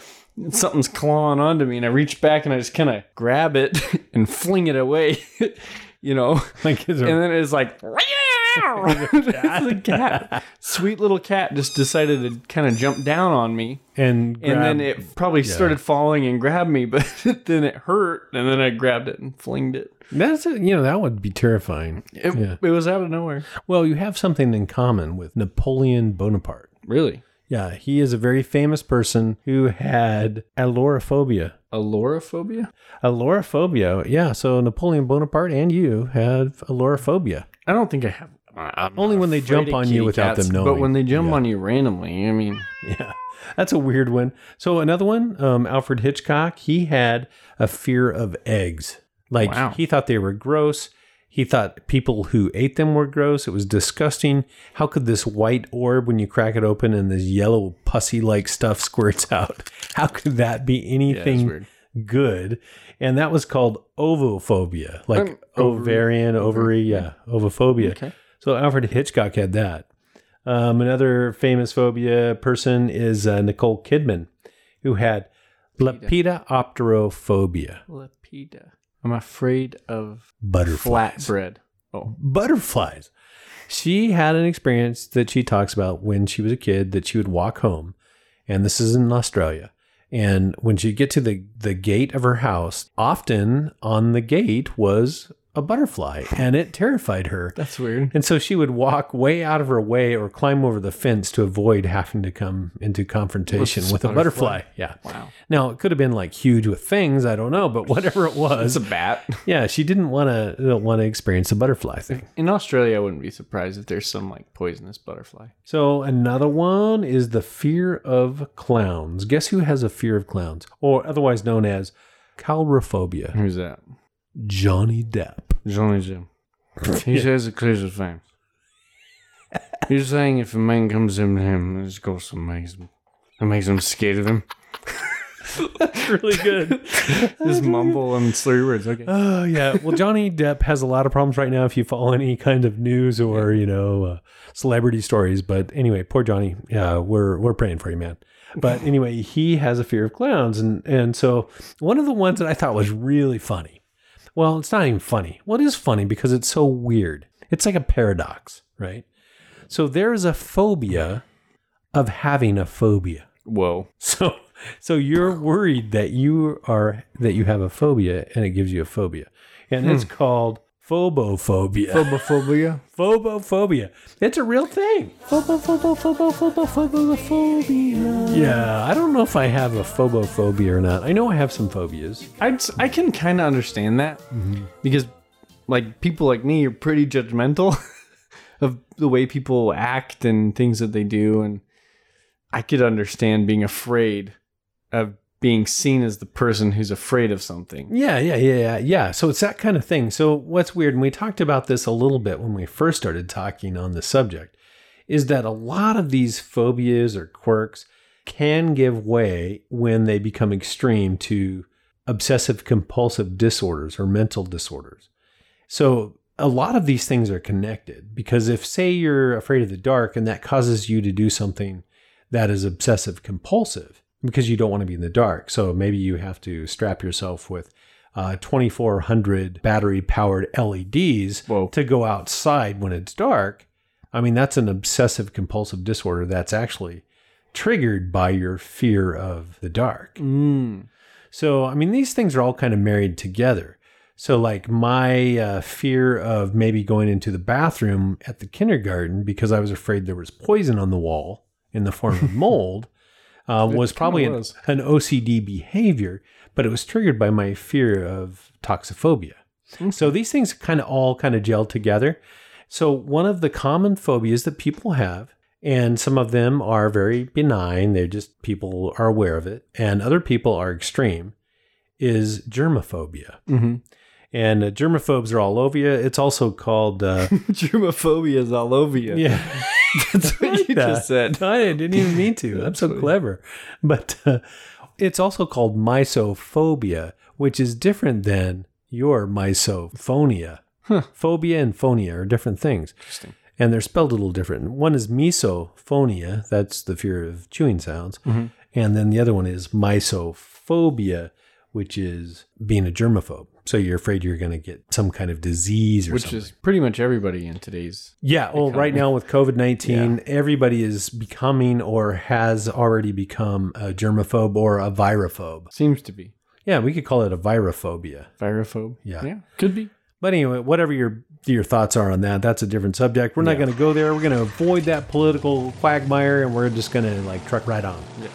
Something's clawing onto me. And I reach back and I just kind of grab it and fling it away, you know? like And then it's like, a cat. Sweet little cat just decided to kind of jump down on me. and And then it probably started falling and grabbed me, but then it hurt. And then I grabbed it and flinged it. that's it. You know that would be terrifying. It, Yeah. it was out of nowhere. Well, you have something in common with Napoleon Bonaparte. Really? Yeah, he is a very famous person who had alloraphobia. Alloraphobia? Alloraphobia, yeah. So Napoleon Bonaparte and you have alloraphobia. I don't think I have. I'm Only when they jump on you without them knowing. But when they jump Yeah. on you randomly, I mean, Yeah, that's a weird one. So another one, um, Alfred Hitchcock, he had a fear of eggs. Like Wow. he thought they were gross. He thought people who ate them were gross. It was disgusting. How could this white orb, when you crack it open and this yellow pussy-like stuff squirts out, how could that be anything weird. good? And that was called ovophobia, like Um, ovary. ovarian, ovary, yeah, ovophobia. Okay. So Alfred Hitchcock had that. Um, another famous phobia person is uh, Nicole Kidman, who had lepidopterophobia, Lepida. I'm afraid of butterflies. flatbread. Oh, Butterflies. She had an experience that she talks about when she was a kid that she would walk home, and this is in Australia. And when she'd get to the, the gate of her house, often on the gate was a butterfly, and it terrified her. that's weird. And so she would walk way out of her way or climb over the fence to avoid having to come into confrontation With with, a butterfly. butterfly. Yeah. Wow. Now it could have been like huge with things, I don't know, but whatever it It's was, a bat. yeah, she didn't want to uh, want to experience a butterfly thing. In Australia, I wouldn't be surprised if there's some like poisonous butterfly. So another one is the fear of clowns. Guess who has a fear of clowns, or otherwise known as coulrophobia? Who's that? Johnny Depp. Johnny Jim. He says it clears his fangs. He's saying if a man comes in to him, his ghost makes him, it makes him scared of him. That's really good. Just mumble and slur words. Okay. Oh yeah. Well, Johnny Depp has a lot of problems right now. If you follow any kind of news or you know uh, celebrity stories, but anyway, poor Johnny. Yeah, we're we're praying for you, man. But anyway, he has a fear of clowns, and and so one of the ones that I thought was really funny. Well, it's not even funny. Well, it is funny because it's so weird. It's like a paradox, right? So there is a phobia of having a phobia. Whoa. So so you're worried that you are that you have a phobia and it gives you a phobia. And it's hmm. called phobophobia. Phobophobia. Phobophobia. It's a real thing. Phobo, phobo, phobo, phobo, phobophobia. Yeah, I don't know if I have a phobophobia or not. I know I have some phobias. I I can kind of understand that mm-hmm. because like people like me are pretty judgmental of the way people act and things that they do, and I could understand being afraid of being seen as the person who's afraid of something. Yeah, yeah, yeah, yeah, yeah. So it's that kind of thing. So what's weird, and we talked about this a little bit when we first started talking on the subject, is that a lot of these phobias or quirks can give way when they become extreme to obsessive compulsive disorders or mental disorders. So a lot of these things are connected because if say you're afraid of the dark and that causes you to do something that is obsessive compulsive because you don't want to be in the dark. So maybe you have to strap yourself with uh, 2400 battery powered LEDs Whoa. to go outside when it's dark. I mean, that's an obsessive compulsive disorder that's actually triggered by your fear of the dark. Mm. So, I mean, these things are all kind of married together. So, like my uh, fear of maybe going into the bathroom at the kindergarten because I was afraid there was poison on the wall in the form of mold uh, was probably an, was. an OCD behavior, but it was triggered by my fear of toxophobia. So these things kind of all kind of gel together. So one of the common phobias that people have, and some of them are very benign, they're just people are aware of it, and other people are extreme, is germophobia. Mm-hmm. And uh, germophobes are all over you. It's also called, uh, Germophobia is all over you. yeah. That's what you just said. I didn't even mean to. I'm so clever. But uh, it's also called mysophobia, which is different than your misophonia. Phobia and phonia are different things. Interesting. And they're spelled a little different. One is misophonia, that's the fear of chewing sounds. Mhm. And then the other one is mysophobia, which is being a germaphobe. So you're afraid you're going to get some kind of disease or Which something. is pretty much everybody in today's. Yeah, well, right now with COVID 19, everybody is becoming or has already become a germaphobe or a virophobe. Seems to be. Yeah, we could call it a virophobe. Virophobe. Yeah. Yeah. Could be. But anyway, whatever your your thoughts are on that, that's a different subject. We're not going to go there. We're going to avoid that political quagmire and we're just going to like truck right on. Yeah.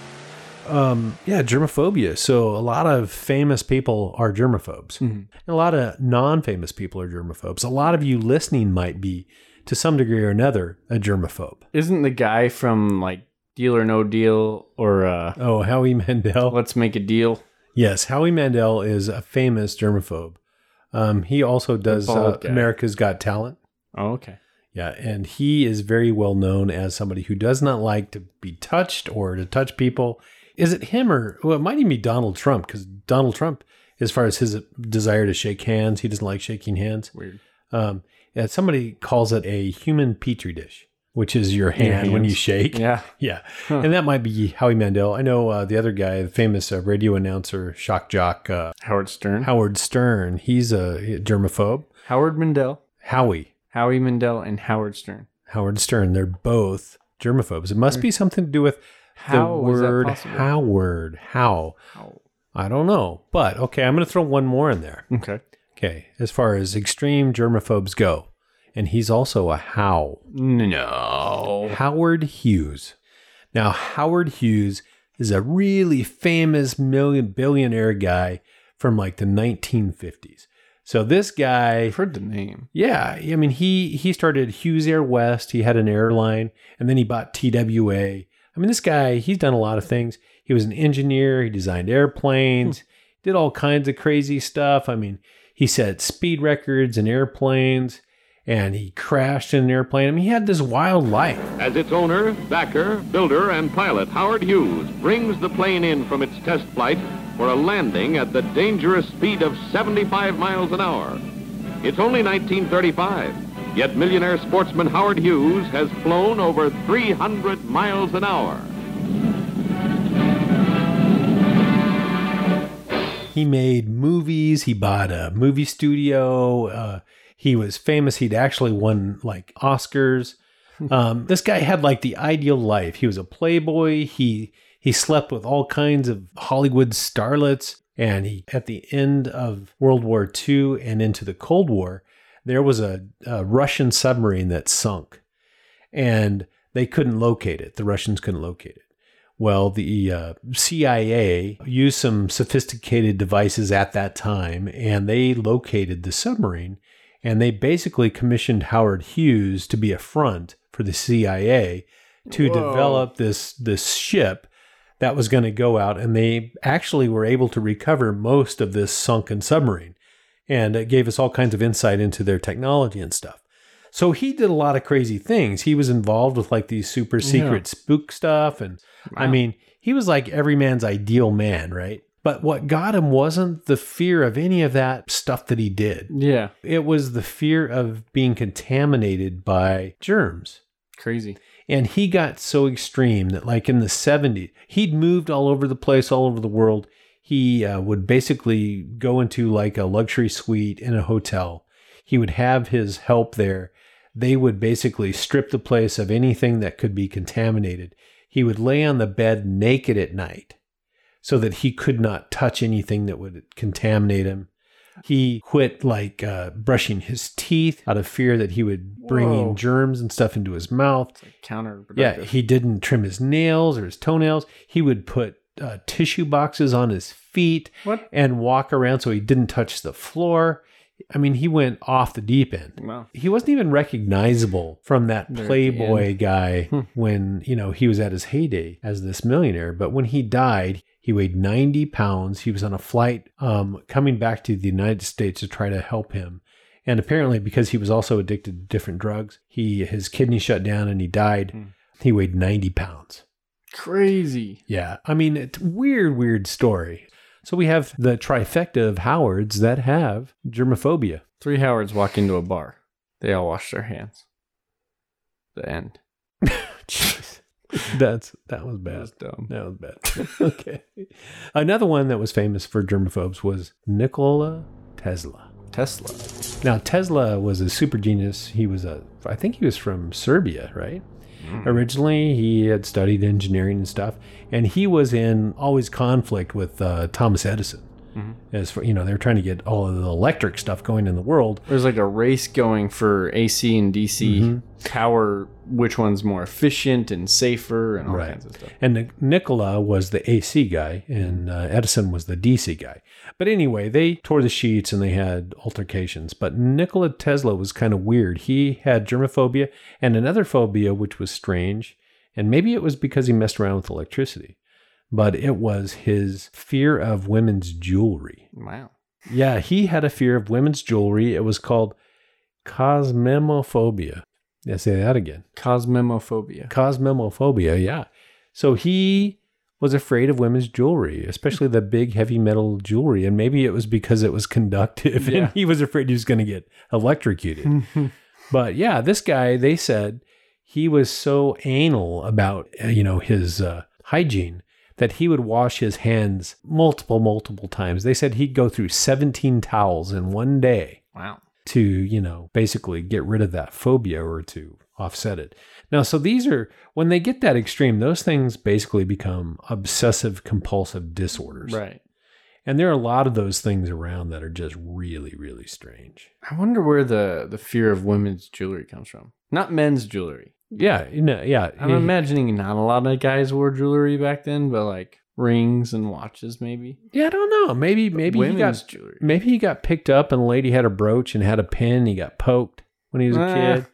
Um, yeah, germophobia. So a lot of famous people are germaphobes. Mhm. And a lot of non-famous people are germophobes. A lot of you listening might be to some degree or another a germaphobe. Isn't the guy from like Deal or No Deal or uh, Oh, Howie Mandel. Let's Make a Deal? Yes, Howie Mandel is a famous germaphobe. Um, he also does uh. America's Got Talent. Oh, okay. Yeah, and he is very well known as somebody who does not like to be touched or to touch people. Is it him or well, it might even be Donald Trump because Donald Trump, as far as his desire to shake hands, he doesn't like shaking hands. Weird. Um, yeah, somebody calls it a human petri dish, which is your hand when you shake. Yeah. Yeah. And that might be Howie Mandel. I know uh, the other guy, the famous uh, radio announcer, shock jock, uh, Howard Stern. Howard Stern. He's a germaphobe. Howard Mandel. Howie, Howie Mandel and Howard Stern. Howard Stern, they're both germaphobes. It must be something to do with How the was that word? Howard. How? How? I don't know. But okay, I'm going to throw one more in there. Okay. Okay. As far as extreme germaphobes go, and he's also a how. No. Howard Hughes. Now, Howard Hughes is a really famous million billionaire guy from like the 1950s. So this guy, I've heard the name. yeah, I mean he he started Hughes Air West. He had an airline, and then he bought TWA. I mean this guy, he's done a lot of things. He was an engineer. He designed airplanes. Hmm. Did all kinds of crazy stuff. I mean, he set speed records in airplanes, and he crashed in an airplane. I mean, he had this wild life. As its owner, backer, builder, and pilot, Howard Hughes brings the plane in from its test flight for a landing at the dangerous speed of 75 miles an hour. It's only 1935, yet millionaire sportsman Howard Hughes has flown over 300 miles an hour. He made movies. He bought a movie studio. Uh, he was famous. He'd actually won like Oscars. Um, this guy had like the ideal life. He was a playboy. He he slept with all kinds of Hollywood starlets. And he at the end of World War II and into the Cold War, there was a, a Russian submarine that sunk, and they couldn't locate it. The Russians couldn't locate it. Well, the uh, CIA used some sophisticated devices at that time, and they located the submarine. And they basically commissioned Howard Hughes to be a front for the CIA to Whoa. develop this this ship that was going to go out. And they actually were able to recover most of this sunken submarine, and it gave us all kinds of insight into their technology and stuff. So he did a lot of crazy things. He was involved with like these super secret spook stuff. And I mean, he was like every man's ideal man, right? But what got him wasn't the fear of any of that stuff that he did. Yeah. It was the fear of being contaminated by germs. Crazy. And he got so extreme that, like in the 70s, he'd moved all over the place, all over the world. He uh, would basically go into like a luxury suite in a hotel. He would have his help there. they would basically strip the place of anything that could be contaminated. He would lay on the bed naked at night so that he could not touch anything that would contaminate him. He quit like uh, brushing his teeth out of fear that he would bring Whoa. in germs and stuff into his mouth. Counterproductive. Yeah, he didn't trim his nails or his toenails. He would put uh, tissue boxes on his feet What? and walk around so he didn't touch the floor. I mean, he went off the deep end. Wow. He wasn't even recognizable from that Playboy guy Hmm. when, you know, he was at his heyday as this millionaire. But when he died, he weighed 90 pounds. He was on a flight um, coming back to the United States to try to help him. And apparently, because he was also addicted to different drugs, he his kidney shut down and he died. Hmm. He weighed 90 pounds. Crazy. Yeah. I mean, it's weird, weird story. So we have the trifecta of Howards that have germophobia. Three Howards walk into a bar. They all wash their hands. The end. Jeez. That's that was That bad. was dumb. That was bad. okay. Another one that was famous for germophobes was Nikola Tesla. Tesla. Now Tesla was a super genius. He was a I think he was from Serbia, right? Originally, he had studied engineering and stuff, and he was in always conflict with uh, Thomas Edison. As for you know, they were trying to get all of the electric stuff going in the world. There's like a race going for AC and DC power. Which one's more efficient and safer and all Right. kinds of stuff. And Nikola was the AC guy, and uh, Edison was the DC guy. But anyway, they tore the sheets and they had altercations. But Nikola Tesla was kind of weird. He had germophobia and another phobia, which was strange. And maybe it was because he messed around with electricity, but it was his fear of women's jewelry. Wow. Yeah, he had a fear of women's jewelry. It was called kosmemophobia. Yeah, say that again. Kosmemophobia. Kosmemophobia, yeah. So he was afraid of women's jewelry, especially the big heavy metal jewelry. And maybe it was because it was conductive Yeah. and he was afraid he was going to get electrocuted. but yeah, this guy, they said he was so anal about, uh, you know, his uh, hygiene that he would wash his hands multiple, multiple times. They said he'd go through 17 towels in one day Wow. to, you know, basically get rid of that phobia or to offset it. Now, so these are, when they get that extreme, those things basically become obsessive compulsive disorders. Right. And there are a lot of those things around that are just really, really strange. I wonder where the the fear of women's jewelry comes from. Not men's jewelry. Yeah. You know, yeah. I'm imagining not a lot of guys wore jewelry back then, but like rings and watches, maybe. yeah, I don't know. Maybe, maybe he got, jewelry. maybe he got picked up and a lady had a brooch and had a pin. He got poked when he was a Ah. kid.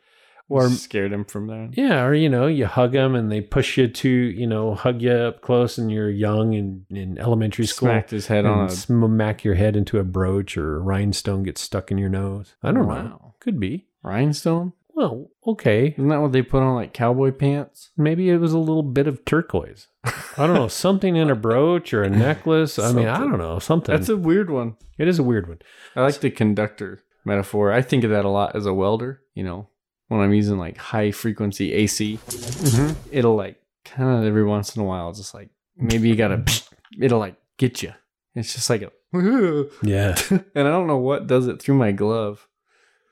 Or scared him from there. Yeah, or you know, you hug them and they push you to, you know, hug you up close and you're young and in elementary school. Smacked his head and on a smack your head into a brooch or a rhinestone gets stuck in your nose. I don't know. Could be. rhinestone. Well, okay. Isn't that what they put on like cowboy pants? Maybe it was a little bit of turquoise. I don't know, something in a brooch or a necklace. I mean, I don't know, something. That's a weird one. it is a weird one. I like the conductor metaphor. I think of that a lot as a welder. You know, when I'm using like high frequency AC, mm-hmm. it'll like kind of every once in a while, just like maybe you gotta, it'll like get you. It's just like a, Yeah. and I don't know what does it through my glove.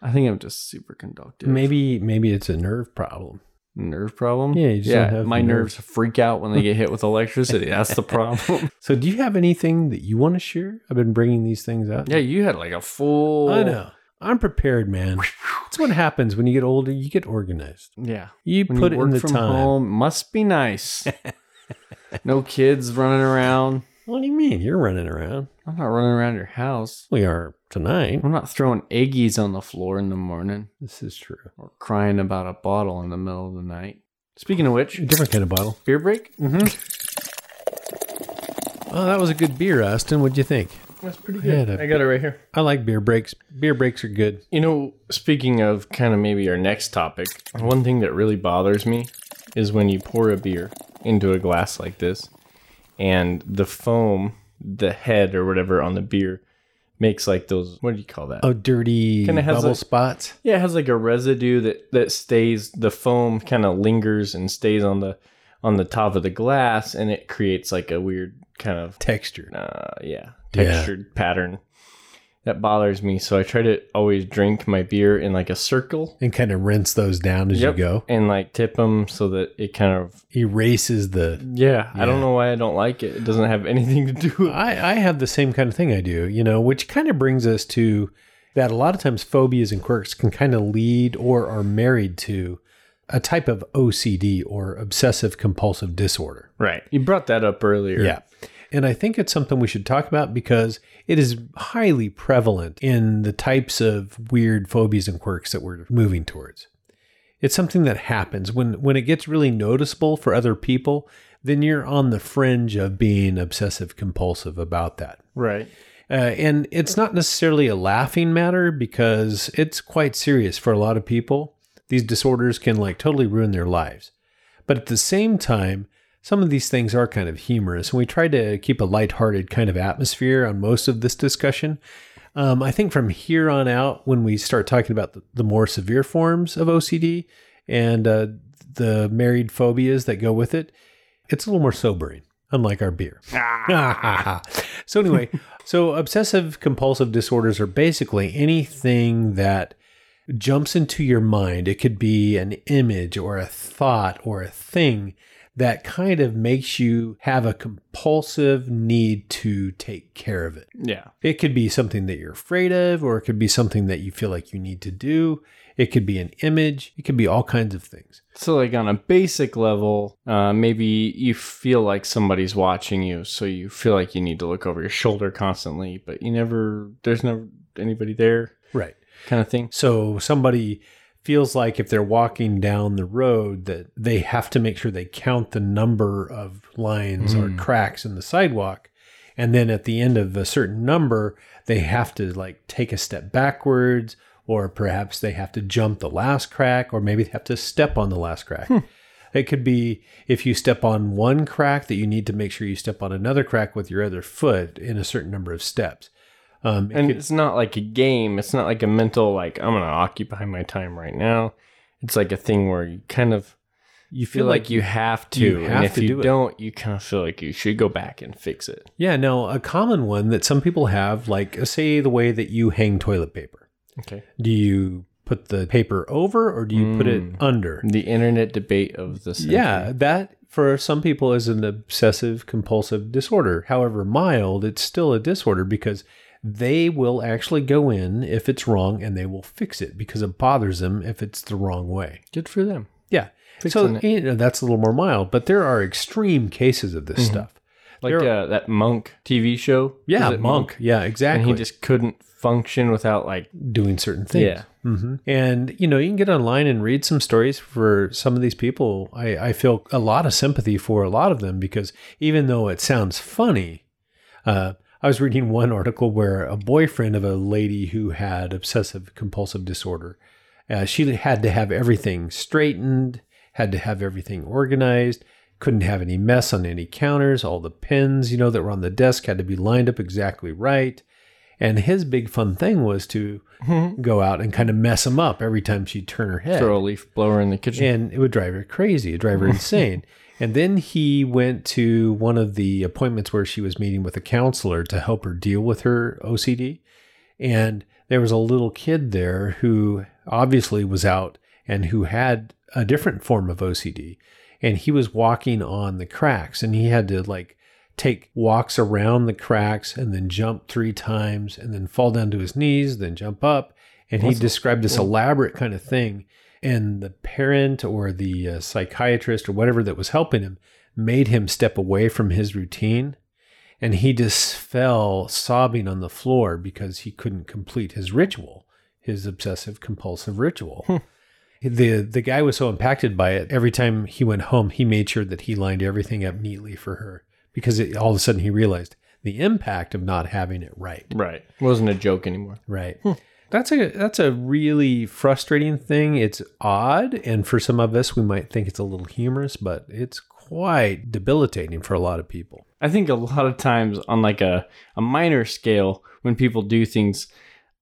I think I'm just super conductive. maybe maybe it's a nerve problem. nerve problem. Yeah, you just don't have my the nerve. nerves freak out when they get hit with electricity. That's the problem. So, do you have anything that you want to share? I've been bringing these things up. yeah, you had like a full. I know. I'm prepared, man. That's what happens when you get older. You get organized. Yeah. You When put you it in the from time. home, must be nice. no kids running around. What do you mean? You're running around. I'm not running around your house. We are tonight. I'm not throwing eggies on the floor in the morning This is true. or crying about a bottle in the middle of the night. Speaking of which, A different kind of bottle. beer break? Mm-hmm. Oh, that was a good beer, Austin. What'd you think? That's pretty good. a- I got it right here. I like beer breaks. Beer breaks are good. You know, speaking of kind of maybe our next topic, one thing that really bothers me is when you pour a beer into a glass like this and the foam, the head or whatever on the beer makes like those, what do you call that? Oh, dirty Kinda has bubble a- spots. Yeah, it has like a residue that that stays. The foam kind of lingers and stays on the on the top of the glass, and it creates like a weird kind of Texture. uh, yeah Yeah. pattern. that bothers me. So I try to always drink my beer in like a circle. And kind of rinse those down as Yep. you go. And like tip them so that it kind of Erases the. yeah, I don't know why I don't like it. It doesn't have anything to do with I, I have the same kind of thing I do, you know, which kind of brings us to that a lot of times phobias and quirks can kind of lead or are married to a type of OCD or obsessive compulsive disorder. Right. You brought that up earlier. Yeah. And I think it's something we should talk about because it is highly prevalent in the types of weird phobias and quirks that we're moving towards. It's something that happens when when it gets really noticeable for other people, then you're on the fringe of being obsessive compulsive about that. Right. Uh, and it's not necessarily a laughing matter because it's quite serious for a lot of people. These disorders can like totally ruin their lives. But at the same time, some of these things are kind of humorous, and we try to keep a lighthearted kind of atmosphere on most of this discussion. Um, I think from here on out, when we start talking about the, the more severe forms of OCD and uh, the married phobias that go with it, it's a little more sobering, unlike our beer. so, anyway, so obsessive compulsive disorders are basically anything that jumps into your mind. It could be an image or a thought or a thing that kind of makes you have a compulsive need to take care of it. Yeah. It could be something that you're afraid of, or it could be something that you feel like you need to do. It could be an image. It could be all kinds of things. So, like on a basic level, uh, maybe you feel like somebody's watching you, so you feel like you need to look over your shoulder constantly, but you never, there's never anybody there, Right. kind of thing. So somebody feels like if they're walking down the road that they have to make sure they count the number of lines or hmm. cracks in the sidewalk and then at the end of a certain number they have to like take a step backwards or perhaps they have to jump the last crack or maybe they have to step on the last crack. Hmm. It could be if you step on one crack that you need to make sure you step on another crack with your other foot in a certain number of steps. Um, it And could- it's not like a game. It's not like a mental, like, I'm going to occupy my time right now. It's like a thing where you kind of, you feel like, you have to. you and if to you do don't, you kind of feel like you should go back and fix it. Yeah, no, a common one that some people have, like uh, say the way that you hang toilet paper. Okay. Do you put the paper over or do you put it Mm. under? The internet debate of the century. Yeah, that for some people is an obsessive compulsive disorder. However mild, it's still a disorder because they will actually go in if it's wrong and they will fix it because it bothers them if it's the wrong way. Good for them. Yeah. Fixing so you know, that's a little more mild, but there are extreme cases of this stuff. Like uh, that Monk TV show. Yeah, it monk. Yeah, exactly. And he just couldn't function without, like, doing certain things. Yeah. hmm And, you know, you can get online and read some stories for some of these people. I, I feel a lot of sympathy for a lot of them because even though it sounds funny, uh, I was reading one article where a boyfriend of a lady who had obsessive compulsive disorder, uh, she had to have everything straightened, had to have everything organized, couldn't have any mess on any counters. All the pens, you know, that were on the desk had to be lined up exactly right. And his big fun thing was to go out and kind of mess him up every time she'd turn her head. throw a leaf blower in the kitchen. And it would drive her crazy. It'd drive her insane. And then he went to one of the appointments where she was meeting with a counselor to help her deal with her OCD. And there was a little kid there who obviously was out and who had a different form of OCD. And he was walking on the cracks and he had to like take walks around the cracks and then jump three times and then fall down to his knees, then jump up. And he described this elaborate kind of thing. And the parent or the uh, psychiatrist or whatever that was helping him made him step away from his routine. And he just fell sobbing on the floor because he couldn't complete his ritual, his obsessive compulsive ritual. The the guy was so impacted by it. Every time he went home, he made sure that he lined everything up neatly for her because it, all of a sudden he realized the impact of not having it right. right. It wasn't a joke anymore. Right. That's a that's a really frustrating thing. It's odd, and for some of us, we might think it's a little humorous, but it's quite debilitating for a lot of people. I think a lot of times on like a, a minor scale, when people do things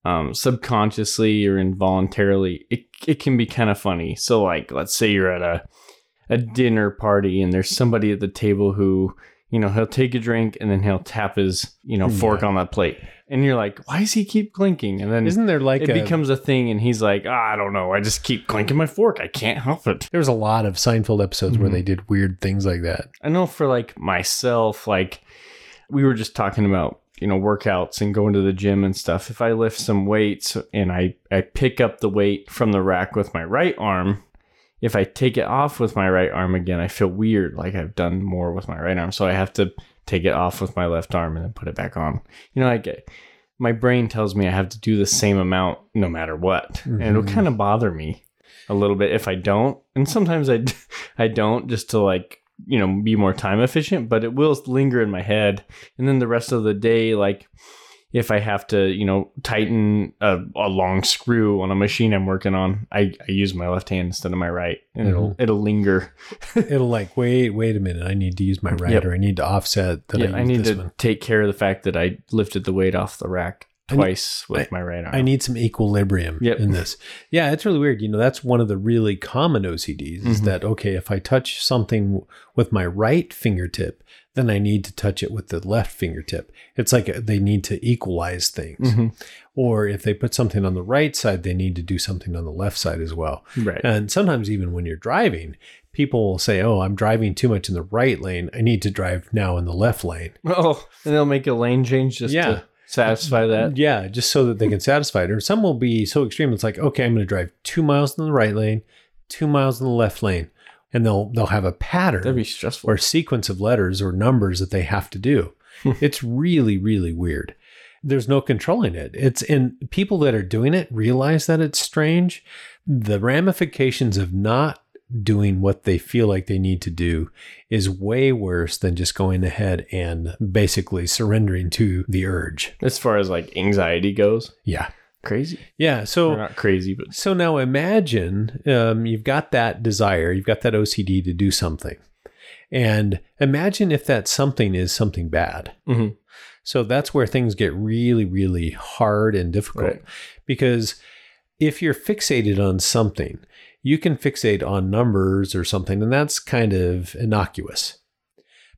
um, subconsciously or involuntarily, it, it can be kind of funny. So like, let's say you're at a, a dinner party and there's somebody at the table who you know, he'll take a drink and then he'll tap his, you know, fork on that plate. And you're like, why does he keep clinking? And then Isn't there like it a- becomes a thing and he's like, "Ah, I don't know. I just keep clinking my fork. I can't help it. There was a lot of Seinfeld episodes where Mhm. they did weird things like that. I know for like myself, like we were just talking about, you know, workouts and going to the gym and stuff. If I lift some weights and I, I pick up the weight from the rack with my right arm, if I take it off with my right arm again, I feel weird, like I've done more with my right arm. So I have to take it off with my left arm and then put it back on. You know, I get my brain tells me I have to do the same amount no matter what. And it'll Mhm. kind of bother me a little bit if I don't. And sometimes I, I don't just to like, you know, be more time efficient, but it will linger in my head. And then the rest of the day, like if I have to, you know, tighten a, a long screw on a machine I'm working on, I, I use my left hand instead of my right and it'll, Mhm. it'll linger. It'll like, wait, wait a minute, I need to use my right Yep. or I need to offset that Yeah, I, I, need this to one. take care of the fact that I lifted the weight off the rack I need- twice with my right arm. I need some equilibrium Yep. in this. Yeah, it's really weird. You know, that's one of the really common OCDs is Mhm. that, okay, if I touch something with my right fingertip, then I need to touch it with the left fingertip. It's like they need to equalize things. Mhm. Or if they put something on the right side, they need to do something on the left side as well. Right. And sometimes even when you're driving, people will say, "Oh, I'm driving too much in the right lane. I need to drive now in the left lane." oh, and they'll make a lane change just Yeah. to satisfy that. Yeah, just so that they can satisfy it. Or some will be so extreme. It's like, okay, I'm going to drive two miles in the right lane, two miles in the left lane, and they'll they'll have a pattern That'd be stressful. or sequence of letters or numbers that they have to do. Hmm. it's really really weird. There's no controlling it. It's and people that are doing it realize that it's strange. The ramifications of not doing what they feel like they need to do is way worse than just going ahead and basically surrendering to the urge. as far as like anxiety goes, Yeah. Crazy. Yeah. So not crazy, but so now imagine um, you've got that desire, you've got that OCD to do something. And imagine if that something is something bad. Mhm. So that's where things get really, really hard and difficult. Right. Because if you're fixated on something, you can fixate on numbers or something, and that's kind of innocuous.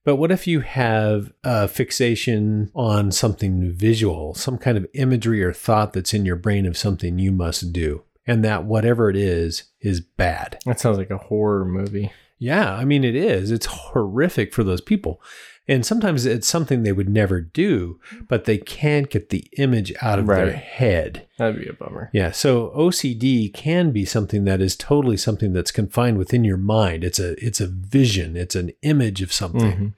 But what if you have a fixation on something visual, some kind of imagery or thought that's in your brain of something you must do, and that whatever it is, is bad? that sounds like a horror movie. Yeah, I mean, it is. It's horrific for those people. And sometimes it's something they would never do, but they can't get the image out of their head. That'd be a bummer. Yeah, so OCD can be something that is totally something that's confined within your mind. It's a it's a vision, it's an image of something. Mhm.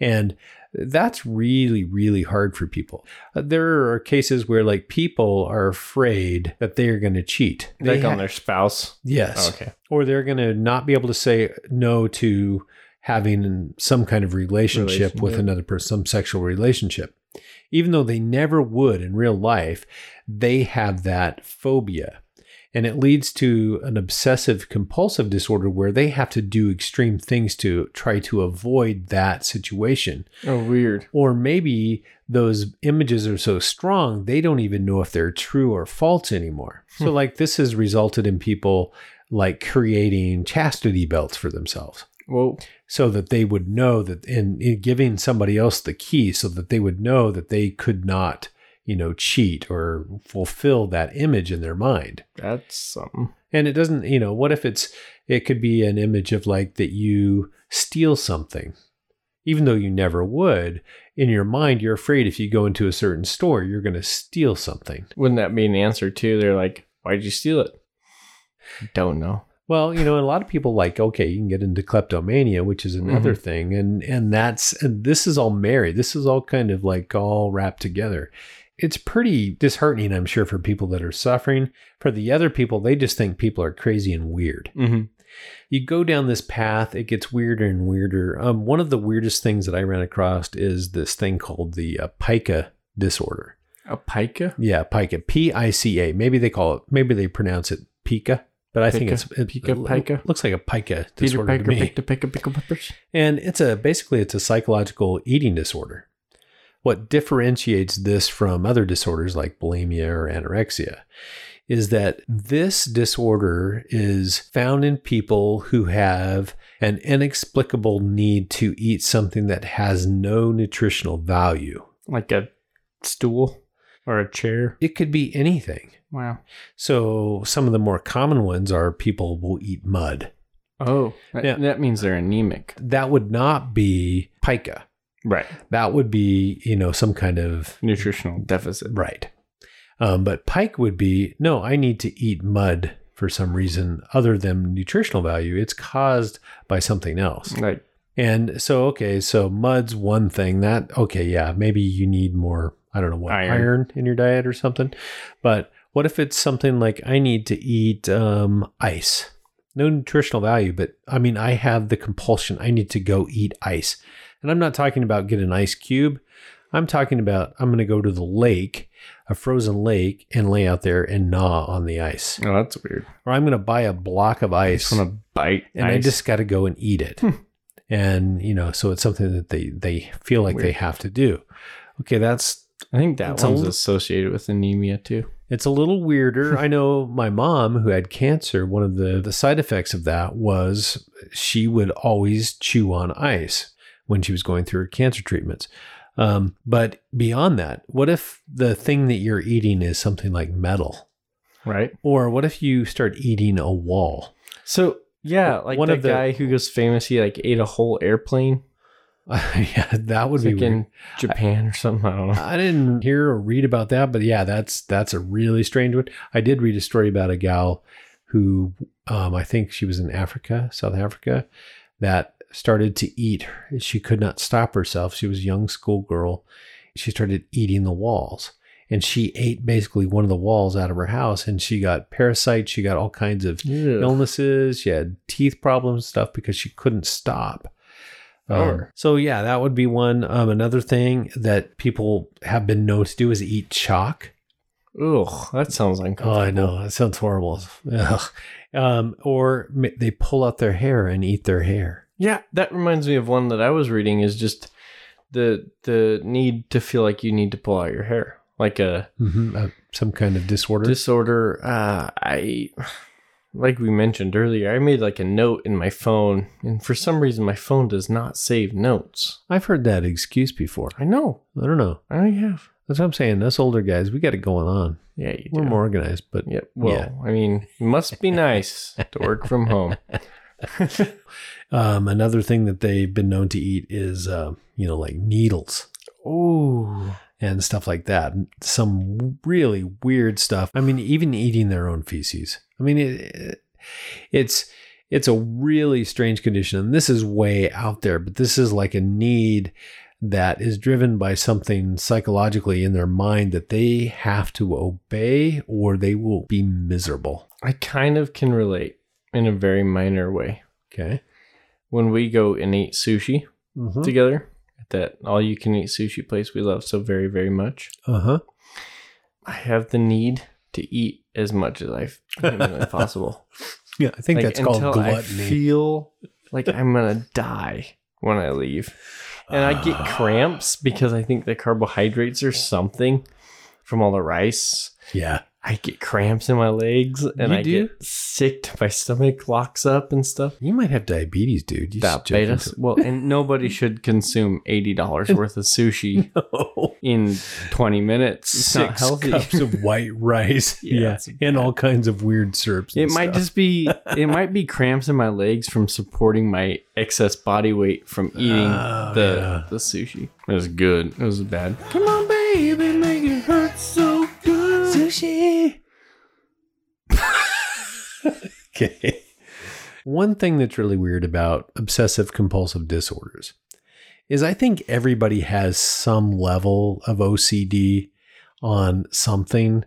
And that's really really hard for people. Uh, there are cases where like people are afraid that they are going to cheat. They Like on their spouse. Yes. Okay. Or they're going to not be able to say no to having some kind of relationship, with another person, some sexual relationship. Even though they never would in real life, they have that phobia. And it leads to an obsessive compulsive disorder where they have to do extreme things to try to avoid that situation. Oh, weird. Or maybe those images are so strong, they don't even know if they're true or false anymore. Hmm. So, like, this has resulted in people like creating chastity belts for themselves Well, so that they would know that in, in giving somebody else the key so that they would know that they could not, you know, cheat or fulfill that image in their mind. that's something. And it doesn't, you know, what if it's, it could be an image of like that you steal something, even though you never would. In your mind, you're afraid if you go into a certain store, you're going to steal something. Wouldn't that be an answer too? They're like, why'd you steal it? Don't know. Well, you know, a lot of people like, okay, you can get into kleptomania, which is another thing. And, and that's, and this is all married. This is all kind of like all wrapped together. It's pretty disheartening, I'm sure, for people that are suffering. For the other people, they just think people are crazy and weird. Mm-hmm. you go down this path, it gets weirder and weirder. Um, one of the weirdest things that I ran across is this thing called the uh, pica disorder. A pica? Yeah, pica, P I C A. Maybe they call it, maybe they pronounce it pica, but I think it's it, Pica, it pica? looks like a pica Peter disorder Piker to me. picked a pick a pickle. And it's a basically it's a psychological eating disorder. What differentiates this from other disorders like bulimia or anorexia is that this disorder is found in people who have an inexplicable need to eat something that has no nutritional value. Like a stool or a chair. It could be anything. Wow. So some of the more common ones are people will eat mud. Oh, that, Yeah. that means they're anemic. That would not be pica. Right. That would be, you know, some kind of Nutritional deficit. right. Um, but pike would be no, I need to eat mud for some reason other than nutritional value. It's caused by something else. Like And so, okay, so mud's one thing that, okay, yeah, maybe you need more, I don't know what, Iron. iron, in your diet or something. But what if it's something like I need to eat um, ice? No nutritional value, but I mean, I have the compulsion. I need to go eat ice. And I'm not talking about get an ice cube. I'm talking about I'm going to go to the lake, a frozen lake, and lay out there and gnaw on the ice. oh, that's weird. Or I'm going to buy a block of ice. I'm going to bite. and I just got to go and eat it. and you know, so it's something that they they feel like they have to do. Okay, that's I think that It's one's li- associated with anemia too. it's a little weirder. I know my mom who had cancer, one of the the side effects of that was she would always chew on ice when she was going through her cancer treatments. Um, but beyond that, what if the thing that you're eating is something like metal? Right. Or what if you start eating a wall? So yeah, like One of the- guy who goes famous, he like ate a whole airplane. yeah, that would be like weird. in Japan or something. I don't know. I didn't hear or read about that, but yeah, that's that's a really strange one. I did read a story about a gal who um, I think she was in Africa, South Africa, that started to eat. She could not stop herself. She was a young schoolgirl. She started eating the walls. And she ate basically one of the walls out of her house, and she got parasites. She got all kinds of Ew. illnesses. She had teeth problems, stuff because she couldn't stop. Um, Oh. so yeah, that would be one. Um, another thing that people have been known to do is eat chalk. Ugh, that sounds Oh. I know that sounds horrible. Um, or they pull out their hair and eat their hair. Yeah, that reminds me of one that I was reading. Is just the the need to feel like you need to pull out your hair, like a Mm-hmm. Uh, some kind of disorder. disorder. Uh, I like we mentioned earlier. I made like a note in my phone, and for some reason, my phone does not save notes. I've heard that excuse before. I know. I don't know. I have. That's what I'm saying. Us older guys, we got it going on. Yeah, you We're do. more organized, but Yep. Well, yeah. I mean, it must be nice to work from home. Um, another thing that they've been known to eat is, uh, you know, like needles. Ooh. And stuff like that. Some really weird stuff. I mean, even eating their own feces. I mean, it, it's it's a really strange condition, and this is way out there. But this is like a need that is driven by something psychologically in their mind that they have to obey, or they will be miserable. I kind of can relate in a very minor way. Okay. When we go and eat sushi Uh together that all you can eat sushi place we love so very, very much, Uh huh. I have the need to eat as much as I humanly possible. Yeah, I think Like, that's called until I feel like I'm gonna die when I leave, and I get cramps because I think the carbohydrates or something from all the rice. yeah. I get cramps in my legs, and You I do? get sick. My stomach locks up and stuff. You might have diabetes, dude. You check Diabetes. Well, and nobody should consume eighty dollars worth of sushi Oh. in twenty minutes. It's not six healthy. cups of white rice. Yeah, yeah, and all kinds of weird syrups. It might stuff. just be it might be cramps in my legs from supporting my excess body weight from eating Oh, the yeah. the sushi. It was good. It was bad. Come on, baby, make it hurt so. Sushi. okay. One thing that's really weird about obsessive compulsive disorders is I think everybody has some level of OCD on something.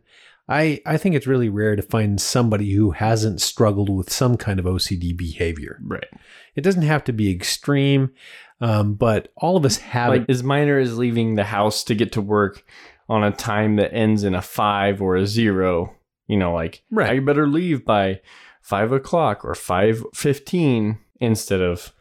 I, I think it's really rare to find somebody who hasn't struggled with some kind of OCD behavior. Right. It doesn't have to be extreme, um, but all of us have Like it. as minor as leaving the house to get to work on a time that ends in a five or a zero. You know, like Right. I better leave by five o'clock or five fifteen instead of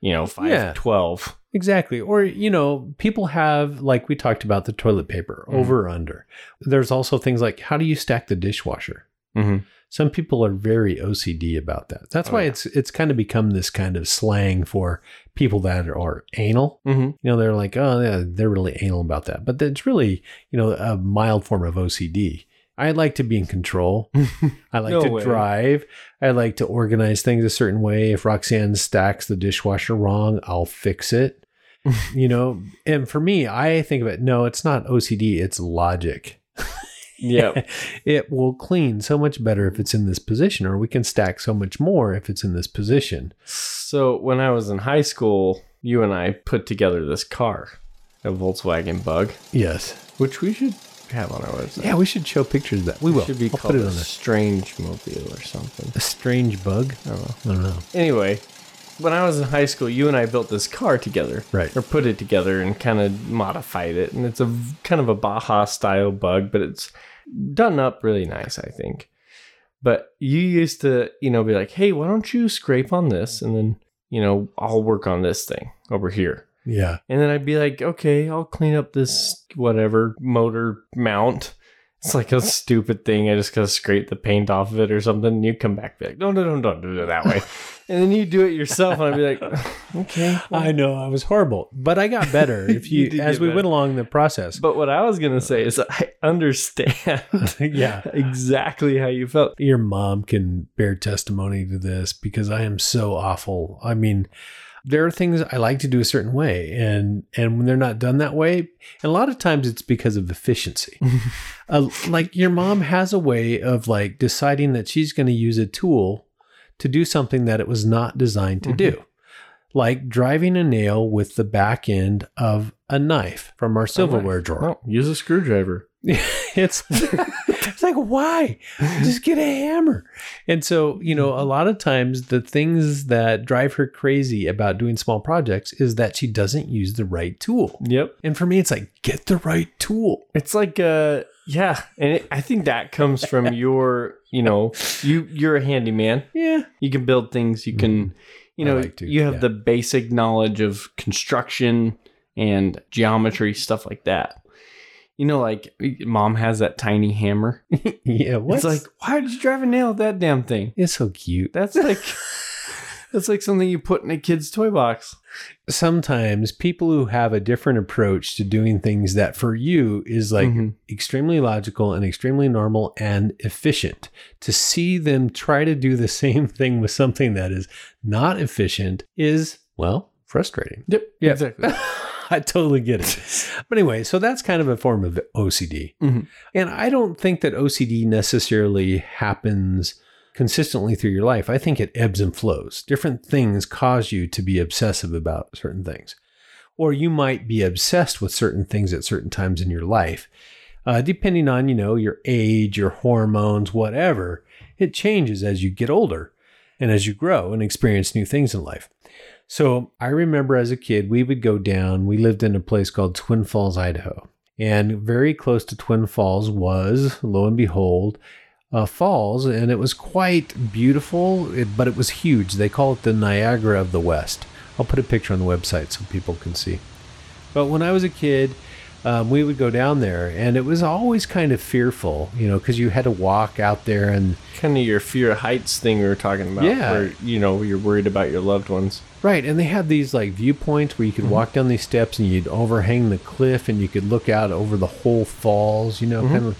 you know five Yeah. twelve. Exactly. Or, you know, people have, like we talked about the toilet paper, Mm. over or under. There's also things like how do you stack the dishwasher? Mhm. Some people are very OCD about that. That's Oh, why yeah. it's it's kind of become this kind of slang for people that are anal. Mm-hmm. You know, they're like, oh, yeah, they're really anal about that. But it's really, you know, a mild form of OCD. I like to be in control. I like No to way. drive. I like to organize things a certain way. If Roxanne stacks the dishwasher wrong, I'll fix it. you know, and for me, I think of it, no, it's not OCD, it's logic. Yep. it will clean so much better if it's in this position, or we can stack so much more if it's in this position. So when I was in high school, you and I put together this car, a Volkswagen Bug, Yes. which we should have on our website. Yeah, we should show pictures of that. We will. It should be I'll called put it a on there. strange mobile or something. A strange bug? I don't know. I don't know. Anyway, when I was in high school, you and I built this car together, Right. Or put it together and kind of modified it, and it's a kind of a Baja style bug, but it's done up really nice, I think. But you used to, you know, be like, "Hey, why don't you scrape on this, and then you know I'll work on this thing over here." Yeah. And then I'd be like, okay, I'll clean up this whatever motor mount. It's like a stupid thing. I just gotta scrape the paint off of it or something. And you come back be like, no, no, no, don't do it that way. and then you do it yourself, and I'd be like, okay. I know I was horrible, but I got better. If You you, as we better. went along the process. But what I was gonna say is, I understand yeah, exactly how you felt. your mom can bear testimony to this because I am so awful. I mean, there are things I like to do a certain way, and and when they're not done that way, and a lot of times it's because of efficiency. uh, like your mom has a way of like deciding that she's going to use a tool to do something that it was not designed to do. Like driving a nail with the back end of a knife from our silverware drawer. Well, use a screwdriver. it's it's like why just get a hammer and so you know a lot of times the things that drive her crazy about doing small projects is that she doesn't use the right tool Yep. and for me it's like get the right tool It's like uh yeah, and it, I think that comes from your, you know, you you're a handyman. yeah You can build things. You can, you Mm-hmm. Know, like to, you have yeah. the basic knowledge of construction and geometry stuff like that. You know, like mom has that tiny hammer. yeah It's like, why did you drive a nail with that damn thing? it's so cute That's like, that's like something you put in a kid's toy box. sometimes people who have a different approach to doing things that for you is like Mhm. extremely logical and extremely normal and efficient to see them try to do the same thing with something that is not efficient is well frustrating Yep. Yeah. Exactly. i totally get it. But anyway so that's kind of a form of ocd Mhm. and i don't think that ocd necessarily happens consistently through your life. I think it ebbs and flows. Different things cause you to be obsessive about certain things. Or you might be obsessed with certain things at certain times in your life. Uh, depending on you know your age your hormones whatever it changes as you get older and as you grow and experience new things in life so i remember as a kid we would go down we lived in a place called twin falls idaho. And very close to twin falls was lo and behold uh, falls and it was quite beautiful but it was huge. They call it the niagara of the west. I'll put a picture on the website so people can see. But when I was a kid, um, we would go down there, and it was always kind of fearful, you know, because you had to walk out there, and kind of your fear of heights thing we were talking about. Yeah. Where, you know, you're worried about your loved ones. right, and they had these like viewpoints where you could walk down these steps, and you'd overhang the cliff, and you could look out over the whole falls, you know, kind of,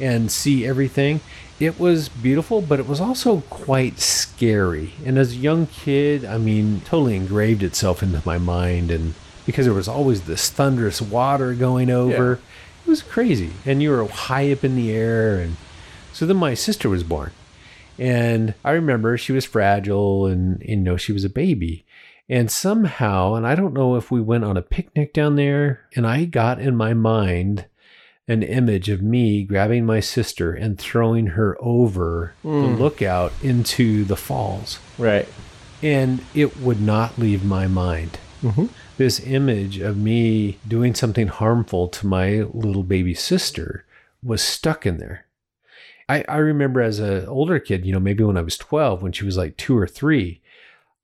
and see everything. It was beautiful, but it was also quite scary. And as a young kid, I mean, totally engraved itself into my mind, and because there was always this thunderous water going over. It was crazy. And you were high up in the air. And so then my sister was born. And I remember she was fragile and, you know, she was a baby. And somehow, and I don't know if we went on a picnic down there, and I got in my mind an image of me grabbing my sister and throwing her over the hmm. lookout into the falls. Right. And it would not leave my mind Mhm. this image of me doing something harmful to my little baby sister was stuck in there. I, I remember as an older kid, you know, maybe when I was 12, when she was like two or three,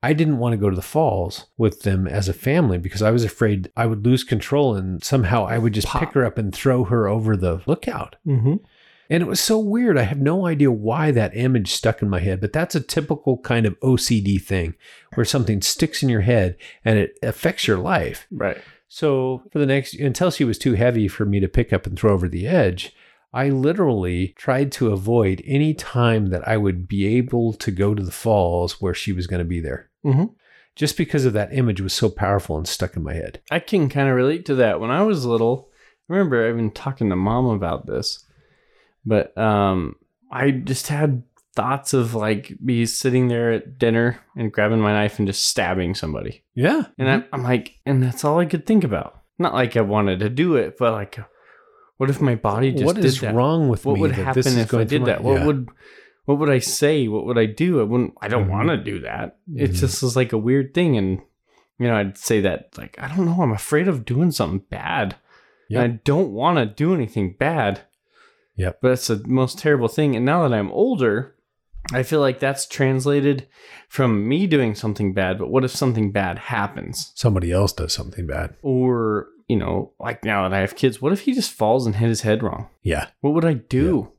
I didn't want to go to the falls with them as a family because I was afraid I would lose control and somehow I would just pick her up and throw her over the lookout. Mm-hmm. And it was so weird. I have no idea why that image stuck in my head, but that's a typical kind of OCD thing where something sticks in your head and it affects your life. Right. So for the next, until she was too heavy for me to pick up and throw over the edge, I literally tried to avoid any time that I would be able to go to the falls where she was going to be there. Mhm. Just because of that image was so powerful and stuck in my head. I can kind of relate to that. When I was little, I remember I've been talking to mom about this, but um, I just had thoughts of like be sitting there at dinner and grabbing my knife and just stabbing somebody. Yeah. And I'm, I'm like, and that's all I could think about. Not like I wanted to do it, but like, what if my body just What is that? wrong with what me would happen this is if I did my- that? What would what would I say? What would I do? I wouldn't. I don't Mhm. want to do that. It Mhm. just was like a weird thing, and you know, I'd say that like I don't know. I'm afraid of doing something bad. Yep. And I don't want to do anything bad. Yep. But it's the most terrible thing. And now that I'm older, I feel like that's translated from me doing something bad. But what if something bad happens? Somebody else does something bad. Or, you know, like now that I have kids, what if he just falls and hit his head wrong? Yeah. What would I do?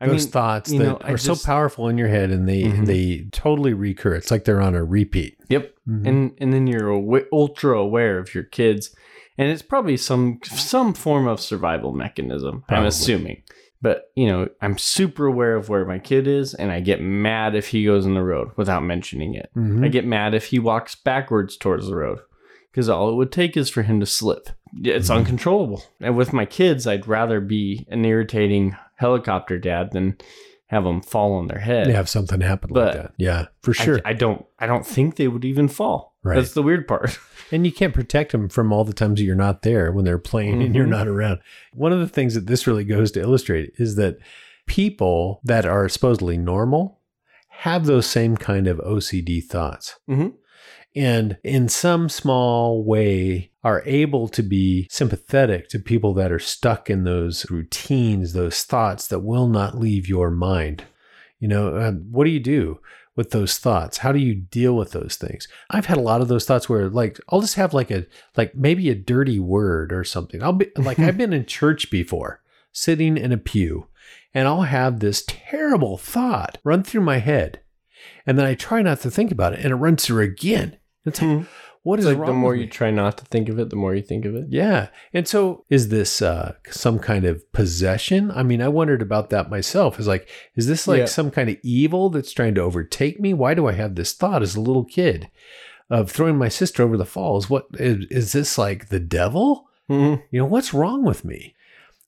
Those thoughts that know, I are so powerful in your head and they Mhm. they totally recur. It's like they're on a repeat. Yep. Mhm. And and then you're awa- ultra aware of your kids, and it's probably some some form of survival mechanism. I'm assuming. But you know, I'm super aware of where my kid is, and I get mad if he goes in the road without mentioning it. Mhm. I get mad if he walks backwards towards the road because all it would take is for him to slip. It's Mm-hmm. uncontrollable. And with my kids, I'd rather be an irritating helicopter dad than have them fall on their head. They have something happen But like that. Yeah, for I- sure. I, don't. I don't think they would even fall. Right. That's the weird part. and you can't protect them from all the times that you're not there when they're playing and you're Mhm. not around. One of the things that this really goes to illustrate is that people that are supposedly normal have those same kind of OCD thoughts. Mhm. And in some small way, are able to be sympathetic to people that are stuck in those routines, those thoughts that will not leave your mind. You know, uh, what do you do with those thoughts? How do you deal with those things? I've had a lot of those thoughts where, like, I'll just have like a, like maybe a dirty word or something. I'll be like, I've been in church before, sitting in a pew, and I'll have this terrible thought run through my head. And then I try not to think about it, and it runs through again. It's like, hmm. What is It's like wrong the more you try not to think of it, the more you think of it. Yeah. And so is this uh, some kind of possession? I mean, I wondered about that myself. Is like, is this like Yeah. some kind of evil that's trying to overtake me? Why do I have this thought as a little kid of throwing my sister over the falls? What is, is this like the devil? Mhm. You know, what's wrong with me?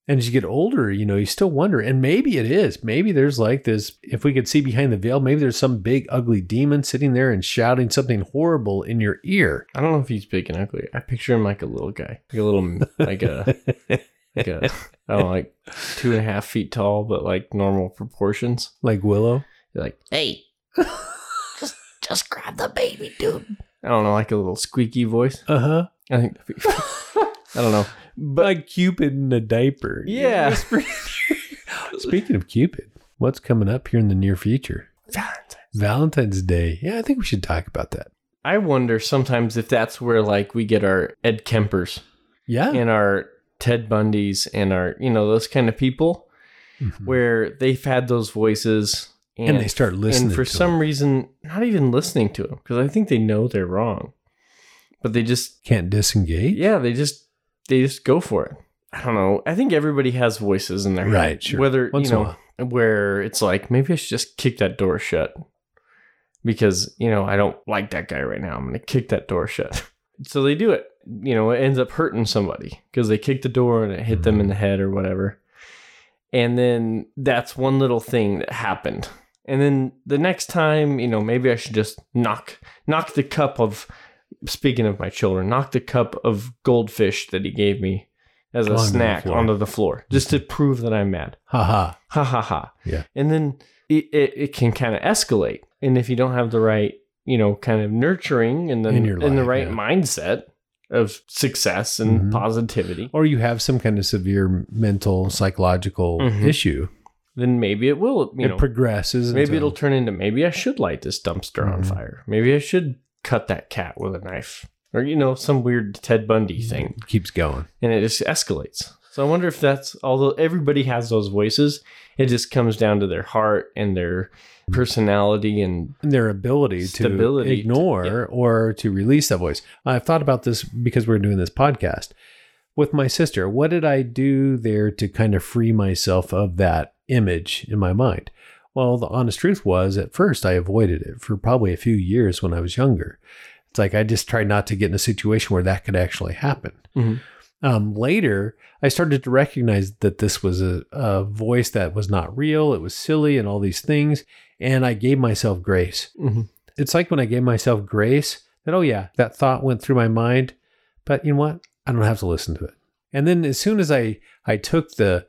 And as you get older, you know, you still wonder, and maybe it is. Maybe there's like this, if we could see behind the veil, maybe there's some big, ugly demon sitting there and shouting something horrible in your ear. I don't know if he's big and ugly. I picture him like a little guy, like a little, like a, like a, I don't know, like two and a half feet tall, but like normal proportions. Like Willow. You're like, Hey, just just grab the baby, dude. I don't know, like a little squeaky voice. Uh huh. I think, I don't know. But like Cupid in a diaper. Yeah. Speaking of Cupid, what's coming up here in the near future? Valentine's Day. Yeah, I think we should talk about that. I wonder sometimes if that's where like we get our Ed Kempers Yeah. and our Ted Bundys and our, you know, those kind of people Mhm. where they've had those voices And they start listening And for some 'em. reason, not even listening to them because I think they know they're wrong, but they just Can't disengage. yeah, they just they just go for it. I don't know. I think everybody has voices in their head. Right, sure. Whether Once you know where it's like maybe I should just kick that door shut because you know I don't like that guy right now. I'm gonna kick that door shut. so they do it. You know, it ends up hurting somebody because they kick the door and it hit them in the head or whatever. And then that's one little thing that happened. And then the next time, you know, maybe I should just knock knock the cup of speaking of my children, knocked the cup of goldfish that he gave me as a snack floor. onto the floor, just to prove that I'm mad. Ha ha. Ha ha ha. Yeah. And then it, it, it can kind of escalate. And if you don't have the right, you know, kind of nurturing and then In your in the right yeah. mindset of success and Mhm. positivity, Or you have some kind of severe mental, psychological Mhm. issue. then maybe it will, you it know, progresses. maybe until- it'll turn into maybe I should light this dumpster on Mhm. fire. Maybe I should cut that cat with a knife. Or, you know, some weird Ted Bundy mm, thing. keeps going. And it just escalates. So I wonder if that's although everybody has those voices, it just comes down to their heart and their mm. personality and And their ability to to- ignore yeah. or to release that voice. I've thought about this because we're doing this podcast with my sister. What did I do there to kind of free myself of that image in my mind? Well, the honest truth was at first I avoided it for probably a few years when I was younger. It's like I just tried not to get in a situation where that could actually happen. Mhm. Um, later, I started to recognize that this was a, a voice that was not real. It was silly and all these things. And I gave myself grace. Mhm. It's like when I gave myself grace that, oh, yeah, that thought went through my mind. But you know what? I don't have to listen to it. And then as soon as I, I took the,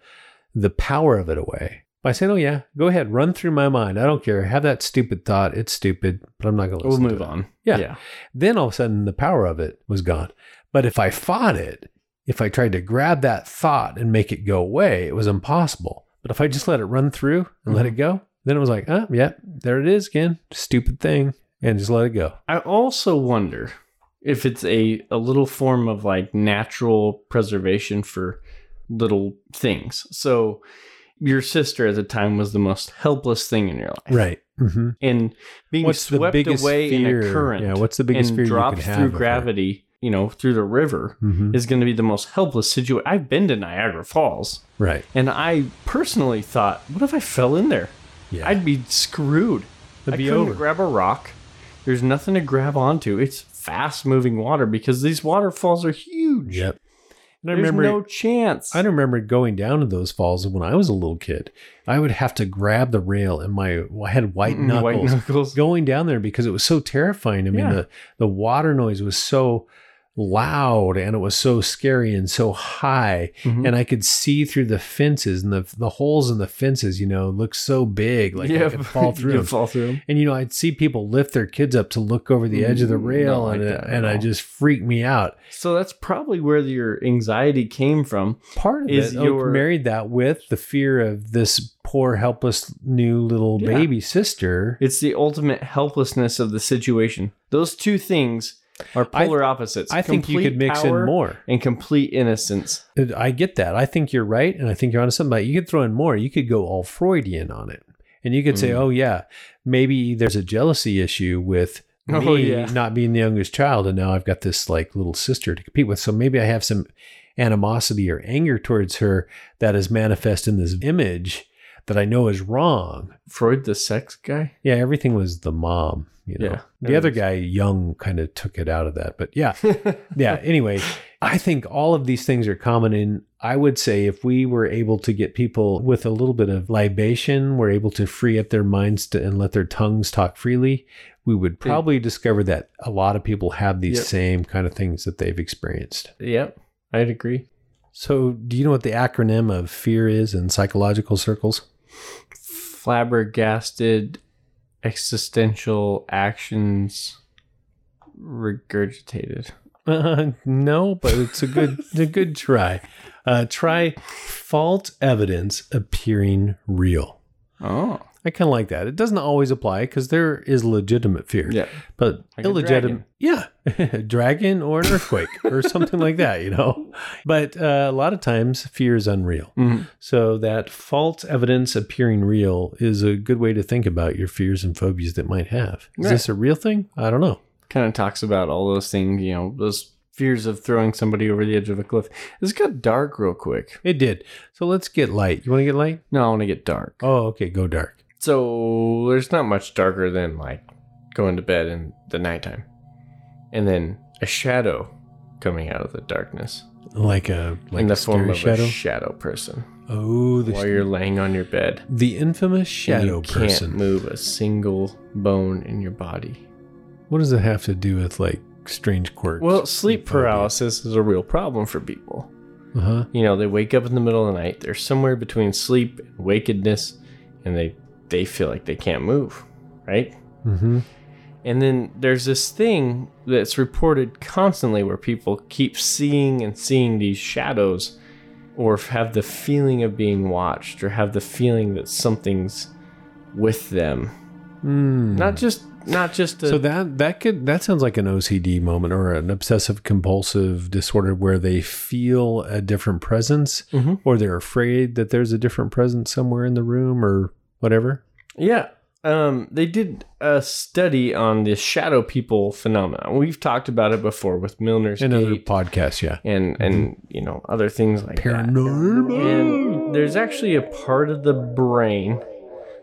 the power of it away by saying, oh, yeah, go ahead, run through my mind. I don't care. Have that stupid thought. It's stupid, but I'm not going to we'll move on. Yeah. Yeah. Then all of a sudden the power of it was gone. But if I fought it, if I tried to grab that thought and make it go away, it was impossible. But if I just let it run through and let mm-hmm. it go, then it was like, oh, yeah, there it is again. Stupid thing. And just let it go. I also wonder if it's a, a little form of like natural preservation for little things. So your sister at the time was the most helpless thing in your life. Right. Mm-hmm. And being What's the swept biggest away in fear? a current Yeah, what's the biggest and fear you dropped could have through gravity, you know, through the river Mhm. is going to be the most helpless situation. I've been to Niagara Falls Right. and I personally thought, what if I fell in there? Yeah. I'd be screwed. It'd I be couldn't over. grab a rock. There's nothing to grab onto. It's fast moving water because these waterfalls are huge. Yep. And I There's remember no chance. I remember going down to those falls when I was a little kid. I would have to grab the rail and my I had white Mm, knuckles, white knuckles. going down there because it was so terrifying. I mean Yeah. the the water noise was so loud and it was so scary and so high Mhm. and I could see through the fences and the the holes in the fences, you know, looked so big like I could fall through you them. fall through 'em. And you know, I'd see people lift their kids up to look over the edge of the Mm, rail, not and like it, and I just freaked me out. So that's probably where your anxiety came from. Part of Is it oh, your- married that with the fear of this poor, helpless new little Yeah. baby sister. It's the ultimate helplessness of the situation. Those two things are I- polar opposites. I think you could mix in more. and complete innocence. I get that. I think you're right, and I think you're onto something. But you could throw in more. You could go all Freudian on it, and you could say, Mm. "Oh yeah, maybe there's a jealousy issue with." Me Oh, yeah. not being the youngest child, and now I've got this like little sister to compete with. So maybe I have some animosity or anger towards her that is manifest in this image that I know is wrong. Freud, the sex guy. Yeah, everything was the mom. You know, Yeah, the other guy, Jung, kind of took it out of that. But yeah, yeah. Anyway, I think all of these things are common. And I would say if we were able to get people with a little bit of libation, were able to free up their minds to, and let their tongues talk freely, we would probably discover that a lot of people have these Yep. same kind of things that they've experienced. Yep, I'd agree. So, do you know what the acronym of fear is in psychological circles? Flabbergasted existential actions regurgitated. Uh, no, but it's a good a good try. Uh, try fault evidence appearing real. Oh. I kind of like that. It doesn't always apply because there is legitimate fear. Yeah. But Like a illegitimate, yeah, dragon or an earthquake or something like that, you know. But uh, a lot of times, fear is unreal. Mhm. So that false evidence appearing real is a good way to think about your fears and phobias that might have. Is Right. this a real thing? I don't know. Kind of talks about all those things, you know, those fears of throwing somebody over the edge of a cliff. This got dark real quick. It did. So let's get light. You want to get light? No, I want to get dark. Oh, okay. Go dark. So there's not much darker than like going to bed in the nighttime, and then a shadow coming out of the darkness Like a like in the form of shadow. a shadow person oh, the while you're laying on your bed. the infamous shadow you person. can't move a single bone in your body. What does it have to do with like strange quirks? Well, sleep paralysis is a real problem for people. Uh huh. You know, they wake up in the middle of the night. They're somewhere between sleep and wakedness, and they they feel like they can't move, right? Mm-hmm. And then there's this thing that's reported constantly where people keep seeing and seeing these shadows, or have the feeling of being watched, or have the feeling that something's with them. Mm. Not just not just a, So that that could that sounds like an OCD moment or an obsessive compulsive disorder where they feel a different presence Mhm. or they're afraid that there's a different presence somewhere in the room or whatever. Yeah. Um, they did a study on the shadow people phenomenon. We've talked about it before with Milner's In other podcasts, yeah. and and you know other things like that. And there's actually a part of the brain,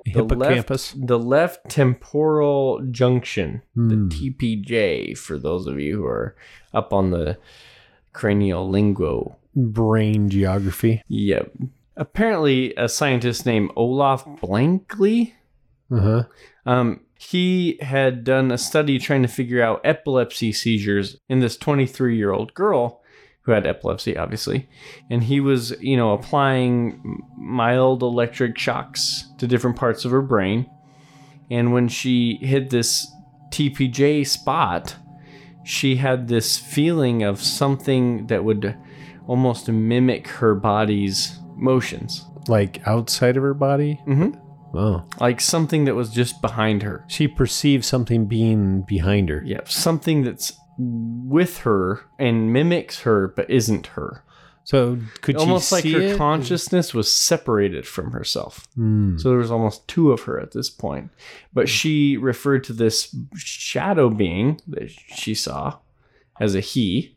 the Hippocampus. left, the left temporal junction, Hmm. the TPJ, for those of you who are up on the cranial lingo. Brain geography. Yep. Apparently, a scientist named Olaf Blanke Uh-huh. um, he had done a study trying to figure out epilepsy seizures in this 23 year old girl who had epilepsy, obviously. And he was, you know, applying mild electric shocks to different parts of her brain. And when she hit this TPJ spot, she had this feeling of something that would almost mimic her body's motions. Like outside of her body? Mm-hmm. Oh. Like something that was just behind her. She perceives something being behind her. Yeah, something that's with her and mimics her but isn't her. So could almost she like see her it? consciousness was separated from herself. Hmm. So there was almost two of her at this point. But she referred to this shadow being that she saw as a he,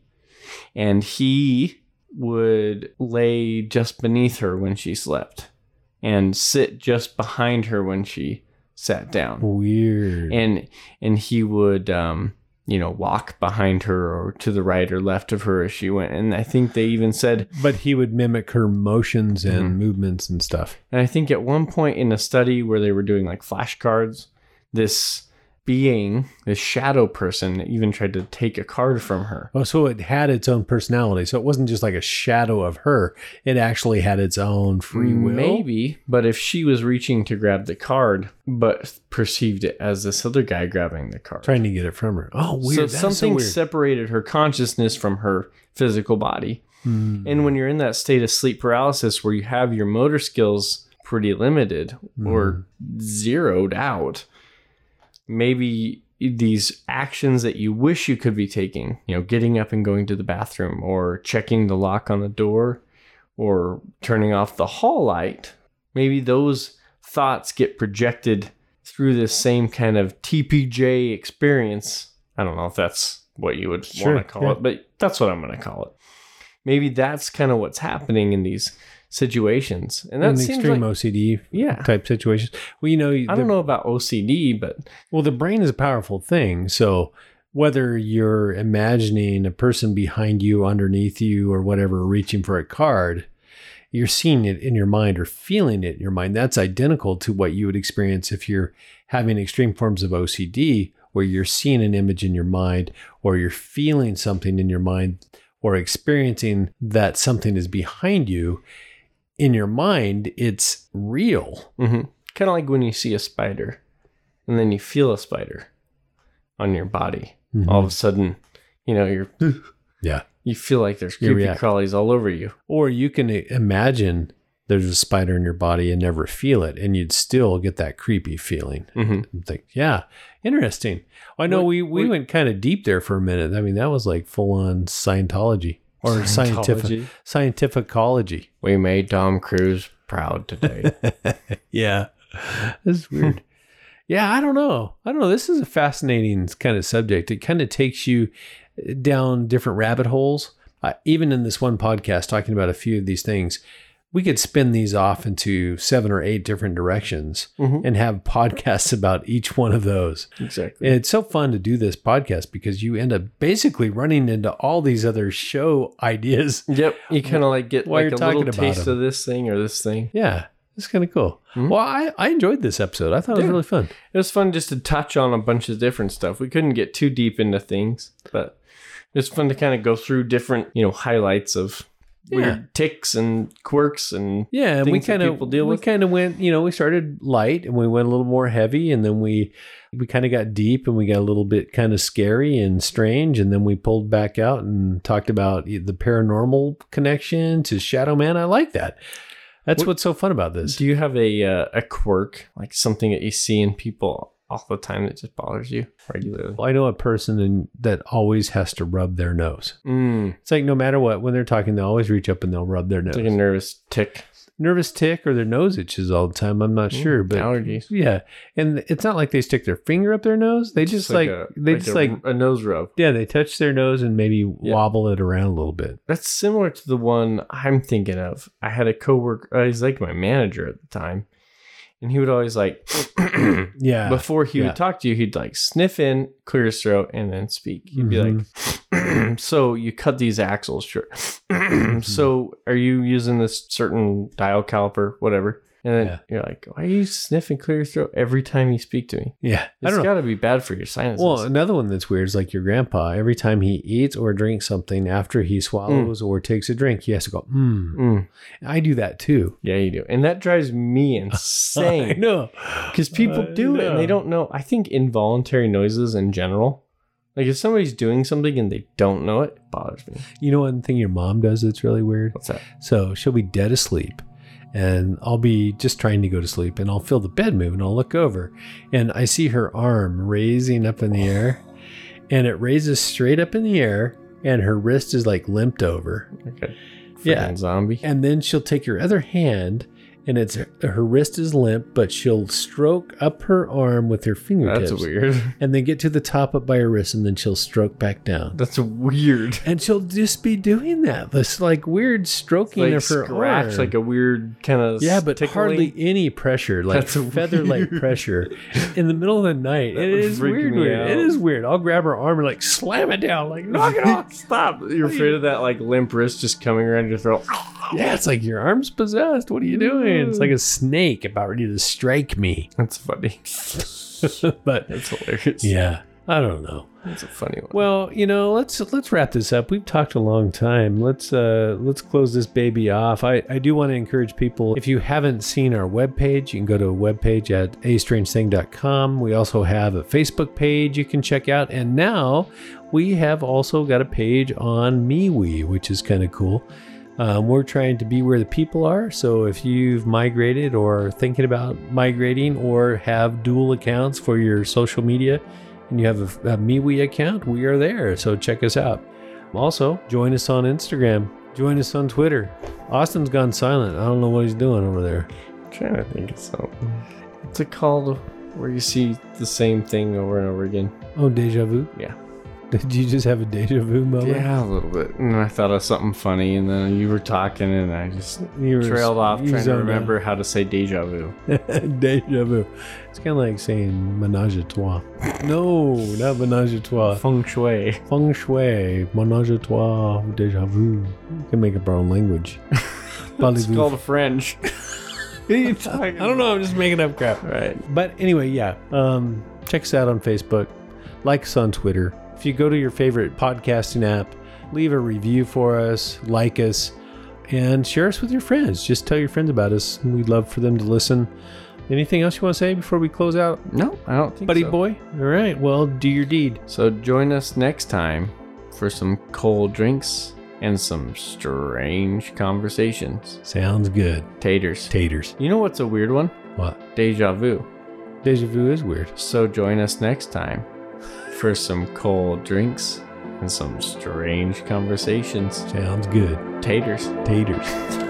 and he would lay just beneath her when she slept and sit just behind her when she sat down Weird. and and he would um you know walk behind her or to the right or left of her as she went and i think they even said but he would mimic her motions and Mm-hmm. movements and stuff. and i think at one point in a study where they were doing like flashcards this being this shadow person even tried to take a card from her Oh, so it had its own personality. So it wasn't just like a shadow of her. It actually had its own free will. maybe but if she was reaching to grab the card but perceived it as this other guy grabbing the card Trying to get it from her. Oh, weird. So something weird. separated her consciousness from her physical body. Hmm. And when you're in that state of sleep paralysis where you have your motor skills pretty limited or zeroed out, maybe these actions that you wish you could be taking, you know, getting up and going to the bathroom or checking the lock on the door or turning off the hall light, maybe those thoughts get projected through this same kind of TPJ experience. I don't know if that's what you would Sure, want to call yeah. it, but that's what I'm going to call it. Maybe that's kind of what's happening in these situations. And that the seems extreme like, OCD Yeah. type situations. Well, you know, I don't know about OCD, but Well, the brain is a powerful thing. So whether you're imagining a person behind you, underneath you, or whatever, reaching for a card, you're seeing it in your mind or feeling it in your mind. That's identical to what you would experience if you're having extreme forms of OCD, where you're seeing an image in your mind or you're feeling something in your mind or experiencing that something is behind you. In your mind, it's real. kind of like when you see a spider and then you feel a spider on your body. Mhm. All of a sudden, you know, you're Yeah. you feel like there's creepy crawlies all over you. Or you can imagine there's a spider in your body and never feel it, and you'd still get that creepy feeling. Mhm. I'm think, yeah, interesting. I know What- we, we what- went kind of deep there for a minute. I mean, that was like full on Scientology or scientific scientificology. We made Tom Cruise proud today. yeah, this is weird. yeah, I don't know. I don't know. This is a fascinating kind of subject. It kind of takes you down different rabbit holes. Uh, even in this one podcast, talking about a few of these things, we could spin these off into seven or eight different directions Mhm. and have podcasts about each one of those. exactly. And It's so fun to do this podcast because you end up basically running into all these other show ideas. Yep. You kind of like get While like you're a little talking about taste them. of this thing or this thing. Yeah, it's kind of cool. Mhm. Well, I, I enjoyed this episode. I thought it was really fun. It was fun just to touch on a bunch of different stuff. We couldn't get too deep into things, but it's fun to kind of go through different, you know, highlights of Yeah. weird ticks and quirks and Yeah, and we kind of deal we kind of went, you know, we started light and we went a little more heavy, and then we we kind of got deep and we got a little bit kind of scary and strange, and then we pulled back out and talked about the paranormal connection to Shadow Man. I like that. That's What- what's so fun about this. Do you have a uh, a quirk like something that you see in people all the time that just bothers you regularly? Well, I know a person that always has to rub their nose. Mm, It's like no matter what, when they're talking, they'll always reach up and they'll rub their nose. it's like a nervous tick. Nervous tick or their nose itches all the time. I'm not sure, but allergies. Yeah, and it's not like they stick their finger up their nose. They just, like, a, they like just a, like a nose rub. yeah, they touch their nose and maybe wobble it around a little bit. That's similar to the one I'm thinking of. I had a coworker. Uh, he's like my manager at the time, and he would always like, Yeah, before he yeah. would talk to you, he'd like sniff in, clear his throat, and then speak. He'd be Mm-hmm. like, "So you cut these axles, short Mm-hmm. so are you using this certain dial caliper, whatever?" And then Yeah. you're like, "Why are you sniffing clear your throat every time you speak to me?" yeah. It's got to be bad for your sinuses. Well, another one that's weird is like your grandpa. Every time he eats or drinks something after he swallows or takes a drink, he has to go, mm. Mm. I do that too. Yeah, you do. And that drives me insane. know. Because people I do it and they don't know. I think involuntary noises in general, like if somebody's doing something and they don't know it, it bothers me. You know one thing your mom does that's really weird? What's that? So she'll be dead asleep and I'll be just trying to go to sleep and I'll feel the bed move and I'll look over and I see her arm raising up in the air and it raises straight up in the air and her wrist is like limped over. Okay. Yeah. Zombie. And then she'll take her other hand and it's her wrist is limp, but she'll stroke up her arm with her fingertips. That's weird. And then get to the top up by her wrist and then she'll stroke back down. That's weird. And she'll just be doing that. This like weird stroking Like of her scratch, arm. like a weird kind of yeah, but hardly any pressure, like feather like weird. pressure in the middle of the night. That It is weird, weird. It is weird. I'll grab her arm and like slam it down, like knock it off. Stop! You're afraid of that like limp wrist just coming around your throat. Yeah, it's like your arm's possessed. What are you mm. doing? It's like a snake about ready to strike me. That's funny. but That's hilarious. yeah, I don't know. That's a funny one. Well, you know, let's let's wrap this up. We've talked a long time. Let's uh let's close this baby off. I, I do want to encourage people if you haven't seen our webpage, you can go to a webpage at astrangething.com. We also have a Facebook page you can check out. And now we have also got a page on MeWe, which is kind of cool. Um, we're trying to be where the people are. So if you've migrated or thinking about migrating or have dual accounts for your social media, and you have a, a MeWe account, we are there. So check us out. Also, join us on Instagram. Join us on Twitter. Austin's gone silent. I don't know what he's doing over there. I'm trying to think of something. What's it called where you see the same thing over and over again? Oh, deja vu. Yeah. Did you just have a deja vu moment? Yeah, a little bit. And I thought of something funny, and then you were talking, and I just You were- trailed off you trying to out. remember how to say deja vu. deja vu. It's kind of like saying menage a trois. no, not menage a trois. Feng shui. Feng shui, menage a trois, deja vu. You can make up our own language. It's called French. what are you talking I don't know. I'm just making up crap. Right. But anyway, yeah. Um, check us out on Facebook. Like us on Twitter. If you go to your favorite podcasting app, leave a review for us, like us, and share us with your friends. Just tell your friends about us. We'd love for them to listen. Anything else you want to say before we close out, No, I don't think buddy so. boy? All right. Well, do your deed. So join us next time for some cold drinks and some strange conversations. Sounds good. Taters. Taters. You know what's a weird one? What? Deja vu. Deja vu is weird. So join us next time for some cold drinks and some strange conversations. Sounds good. Taters. Taters.